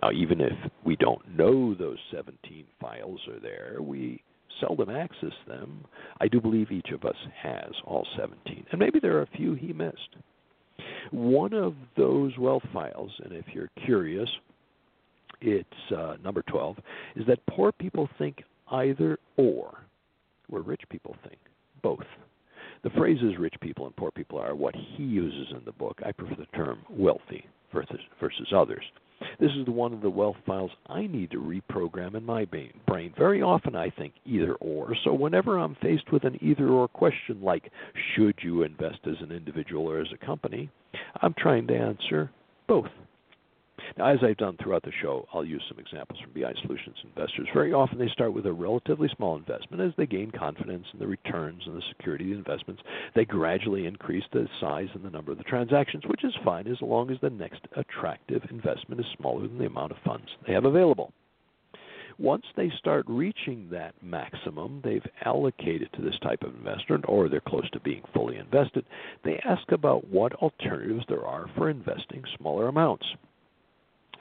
Now, even if we don't know those 17 files are there, we seldom access them. I do believe each of us has all 17, and maybe there are a few he missed. One of those wealth files, and if you're curious, it's uh, number 12, is that poor people think either or, where rich people think both. The phrases rich people and poor people are what he uses in the book. I prefer the term wealthy versus, versus others. This is the one of the wealth files I need to reprogram in my brain. Very often I think either or. So whenever I'm faced with an either or question like, should you invest as an individual or as a company, I'm trying to answer both. Now, as I've done throughout the show, I'll use some examples from BI Solutions investors. Very often they start with a relatively small investment. As they gain confidence in the returns and the security of the investments, they gradually increase the size and the number of the transactions, which is fine as long as the next attractive investment is smaller than the amount of funds they have available. Once they start reaching that maximum, they've allocated to this type of investment or they're close to being fully invested, they ask about what alternatives there are for investing smaller amounts.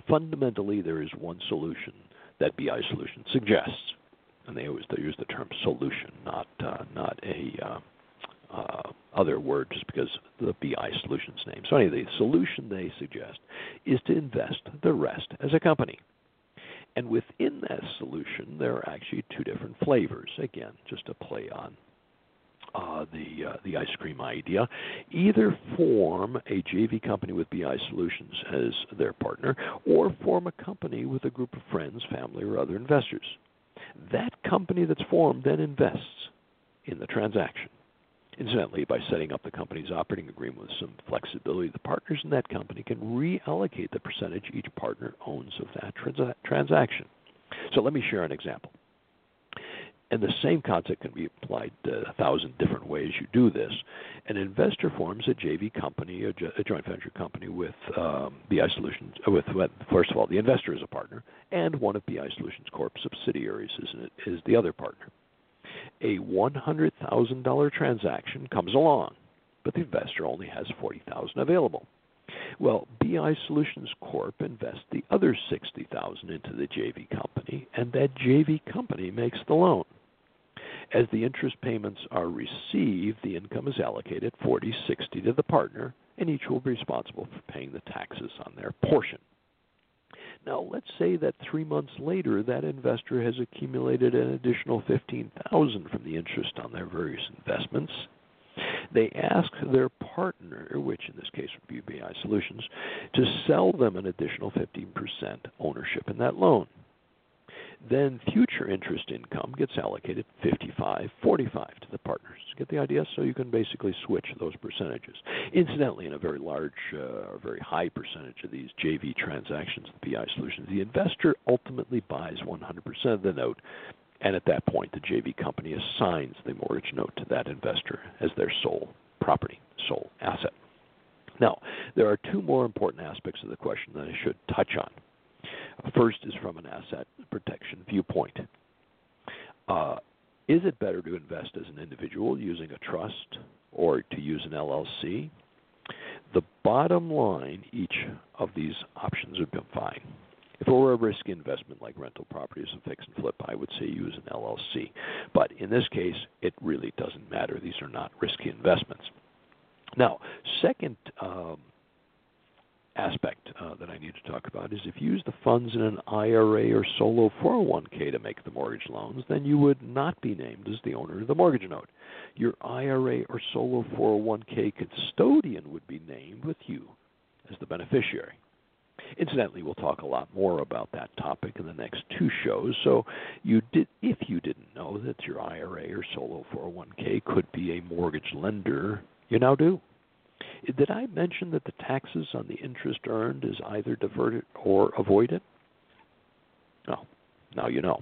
Fundamentally, there is one solution that BI Solution suggests, and they always they use the term solution, not uh, not a uh, uh, other word just because the BI Solutions name. So anyway, the solution they suggest is to invest the rest as a company. And within that solution, there are actually two different flavors. Again, just to play on uh, the uh, the ice cream idea. Either form a JV company with BI Solutions as their partner, or form a company with a group of friends, family, or other investors. That company that's formed then invests in the transaction. Incidentally, by setting up the company's operating agreement with some flexibility, the partners in that company can reallocate the percentage each partner owns of that trans- transaction. So let me share an example. And the same concept can be applied a thousand different ways you do this. An investor forms a JV company, a, joint venture company with um, BI Solutions, uh, with, first of all, the investor is a partner, and one of BI Solutions Corp subsidiaries is, is the other partner a $100,000 transaction comes along, but the investor only has 40,000 available. Well, BI Solutions Corp invests the other 60,000 into the JV company, and that JV company makes the loan. As the interest payments are received, the income is allocated 40-60 to the partner, and each will be responsible for paying the taxes on their portion. Now, let's say that three months later, that investor has accumulated an additional 15000 from the interest on their various investments. They ask their partner, which in this case would be BI Solutions, to sell them an additional 15% ownership in that loan. Then future interest income gets allocated 55 45 to the partners. Get the idea? So you can basically switch those percentages. Incidentally, in a very large uh, or very high percentage of these JV transactions, the BI solutions, the investor ultimately buys 100% of the note, and at that point, the JV company assigns the mortgage note to that investor as their sole property, sole asset. Now, there are two more important aspects of the question that I should touch on. First is from an asset protection viewpoint. Uh, is it better to invest as an individual using a trust or to use an LLC? The bottom line, each of these options would be fine. If it were a risky investment like rental properties and fix and flip, I would say use an LLC. But in this case, it really doesn't matter. These are not risky investments. Now, second um, aspect uh, that I need to talk about is if you use the funds in an IRA or solo 401k to make the mortgage loans, then you would not be named as the owner of the mortgage note. Your IRA or solo 401k custodian would be named with you as the beneficiary. Incidentally, we'll talk a lot more about that topic in the next two shows. So, you did, if you didn't know that your IRA or solo 401k could be a mortgage lender, you now do. Did I mention that the taxes on the interest earned is either diverted or avoided? No. Now you know.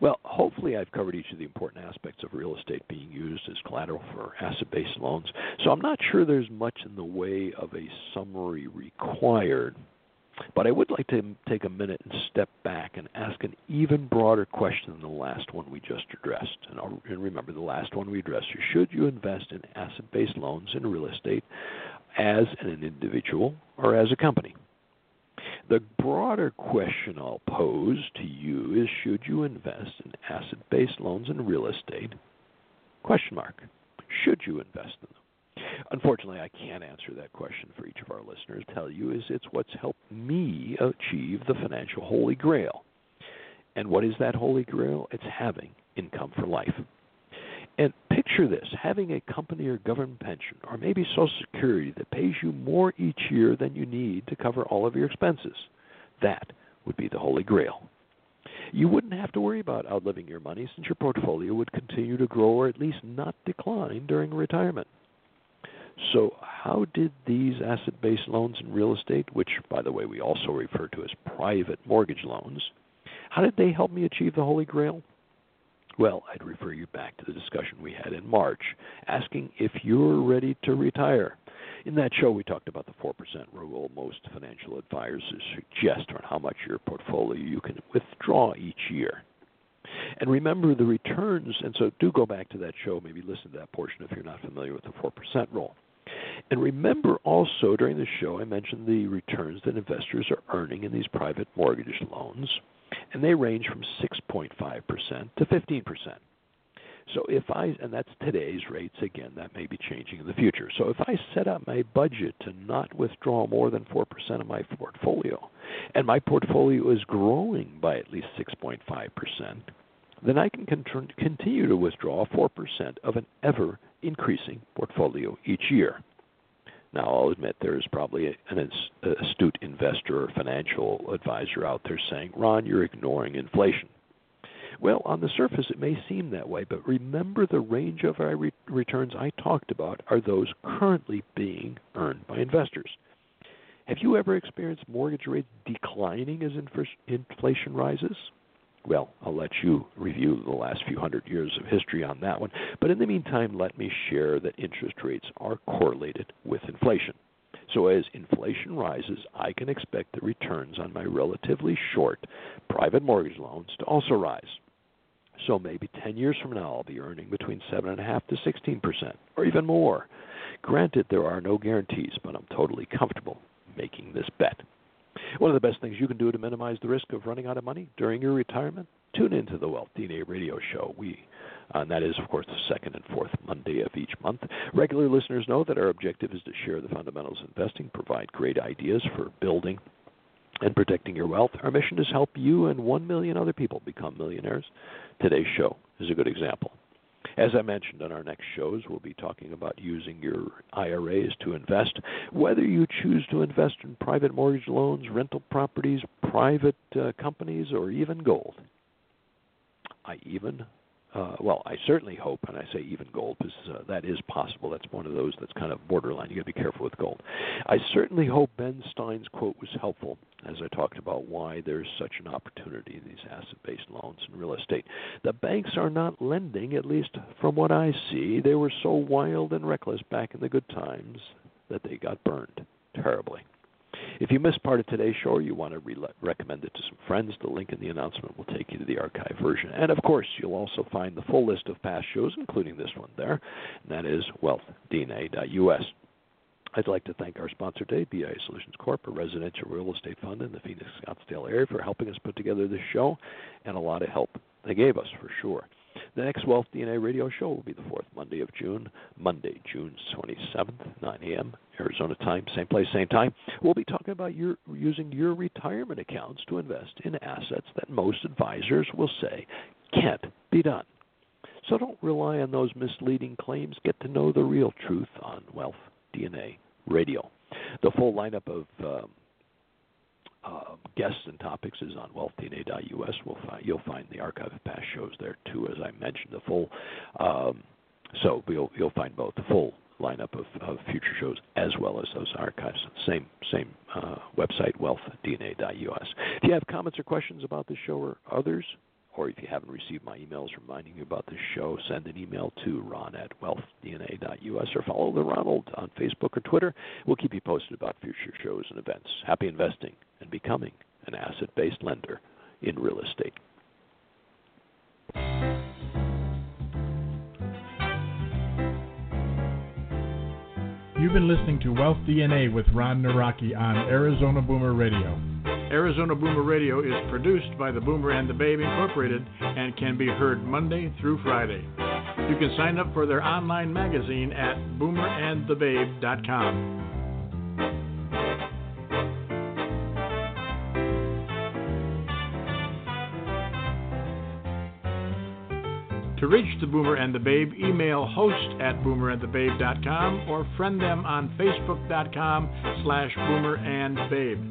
Well, hopefully I've covered each of the important aspects of real estate being used as collateral for asset-based loans. So I'm not sure there's much in the way of a summary required. But I would like to take a minute and step back and ask an even broader question than the last one we just addressed. And, and remember, the last one we addressed is should you invest in asset based loans in real estate as an individual or as a company? The broader question I'll pose to you is should you invest in asset based loans in real estate? Question mark. Should you invest in them? Unfortunately, I can't answer that question for each of our listeners. Tell you is it's what's helped me achieve the financial holy grail. And what is that holy grail? It's having income for life. And picture this having a company or government pension, or maybe Social Security that pays you more each year than you need to cover all of your expenses. That would be the Holy Grail. You wouldn't have to worry about outliving your money since your portfolio would continue to grow or at least not decline during retirement. So, how did these asset based loans in real estate, which, by the way, we also refer to as private mortgage loans, how did they help me achieve the Holy Grail? Well, I'd refer you back to the discussion we had in March, asking if you're ready to retire. In that show, we talked about the 4% rule most financial advisors suggest on how much your portfolio you can withdraw each year. And remember the returns, and so do go back to that show, maybe listen to that portion if you're not familiar with the 4% rule. And remember also during the show, I mentioned the returns that investors are earning in these private mortgage loans, and they range from 6.5% to 15%. So if I, and that's today's rates, again, that may be changing in the future. So if I set up my budget to not withdraw more than 4% of my portfolio, and my portfolio is growing by at least 6.5%, then I can continue to withdraw 4% of an ever increasing portfolio each year. Now, I'll admit there is probably an astute investor or financial advisor out there saying, Ron, you're ignoring inflation. Well, on the surface, it may seem that way, but remember the range of re- returns I talked about are those currently being earned by investors. Have you ever experienced mortgage rates declining as inflation rises? Well, I'll let you review the last few hundred years of history on that one. But in the meantime, let me share that interest rates are correlated with inflation. So as inflation rises, I can expect the returns on my relatively short private mortgage loans to also rise. So maybe 10 years from now, I'll be earning between 7.5 to 16 percent, or even more. Granted, there are no guarantees, but I'm totally comfortable making this bet. One of the best things you can do to minimize the risk of running out of money during your retirement, tune into the Wealth DNA radio show. We uh, and that is, of course, the second and fourth Monday of each month. Regular listeners know that our objective is to share the fundamentals of investing, provide great ideas for building and protecting your wealth. Our mission is to help you and one million other people become millionaires. Today's show is a good example. As I mentioned on our next shows, we'll be talking about using your IRAs to invest. Whether you choose to invest in private mortgage loans, rental properties, private uh, companies, or even gold. I even uh, well, I certainly hope, and I say even gold because uh, that is possible. That's one of those that's kind of borderline. You got to be careful with gold. I certainly hope Ben Stein's quote was helpful as I talked about why there's such an opportunity in these asset-based loans in real estate. The banks are not lending, at least from what I see. They were so wild and reckless back in the good times that they got burned terribly. If you missed part of today's show or you want to re- recommend it to some friends, the link in the announcement will take you to the archive version. And of course, you'll also find the full list of past shows, including this one there, and that is wealthdna.us. I'd like to thank our sponsor today, BI Solutions Corp., a residential real estate fund in the Phoenix Scottsdale area, for helping us put together this show, and a lot of help they gave us for sure. The next Wealth DNA radio show will be the fourth Monday of June, Monday, June 27th, 9 a.m. Arizona time, same place, same time. We'll be talking about your using your retirement accounts to invest in assets that most advisors will say can't be done. So don't rely on those misleading claims. Get to know the real truth on Wealth DNA Radio. The full lineup of um, uh, guests and topics is on wealthdna.us. We'll find, you'll find the archive of past shows there too, as I mentioned. The full, um, so you'll you'll find both the full lineup of, of future shows as well as those archives. Same same uh, website, wealthdna.us. If you have comments or questions about the show or others, if you haven't received my emails reminding you about this show, send an email to ron at wealthdna.us or follow the Ronald on Facebook or Twitter. We'll keep you posted about future shows and events. Happy investing and becoming an asset based lender in real estate. You've been listening to Wealth DNA with Ron Nawrocki on Arizona Boomer Radio. Arizona Boomer Radio is produced by the Boomer and the Babe Incorporated and can be heard Monday through Friday. You can sign up for their online magazine at boomerandthebabe.com. To reach the Boomer and the Babe, email host at boomerandthebabe.com or friend them on facebook.com slash boomerandbabe.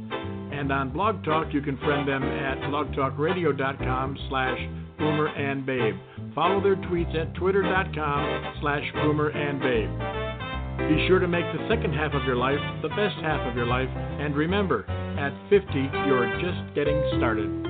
And on Blog Talk, you can friend them at blogtalkradio.com slash boomerandbabe. Follow their tweets at twitter.com slash boomerandbabe. Be sure to make the second half of your life the best half of your life, and remember, at 50, you're just getting started.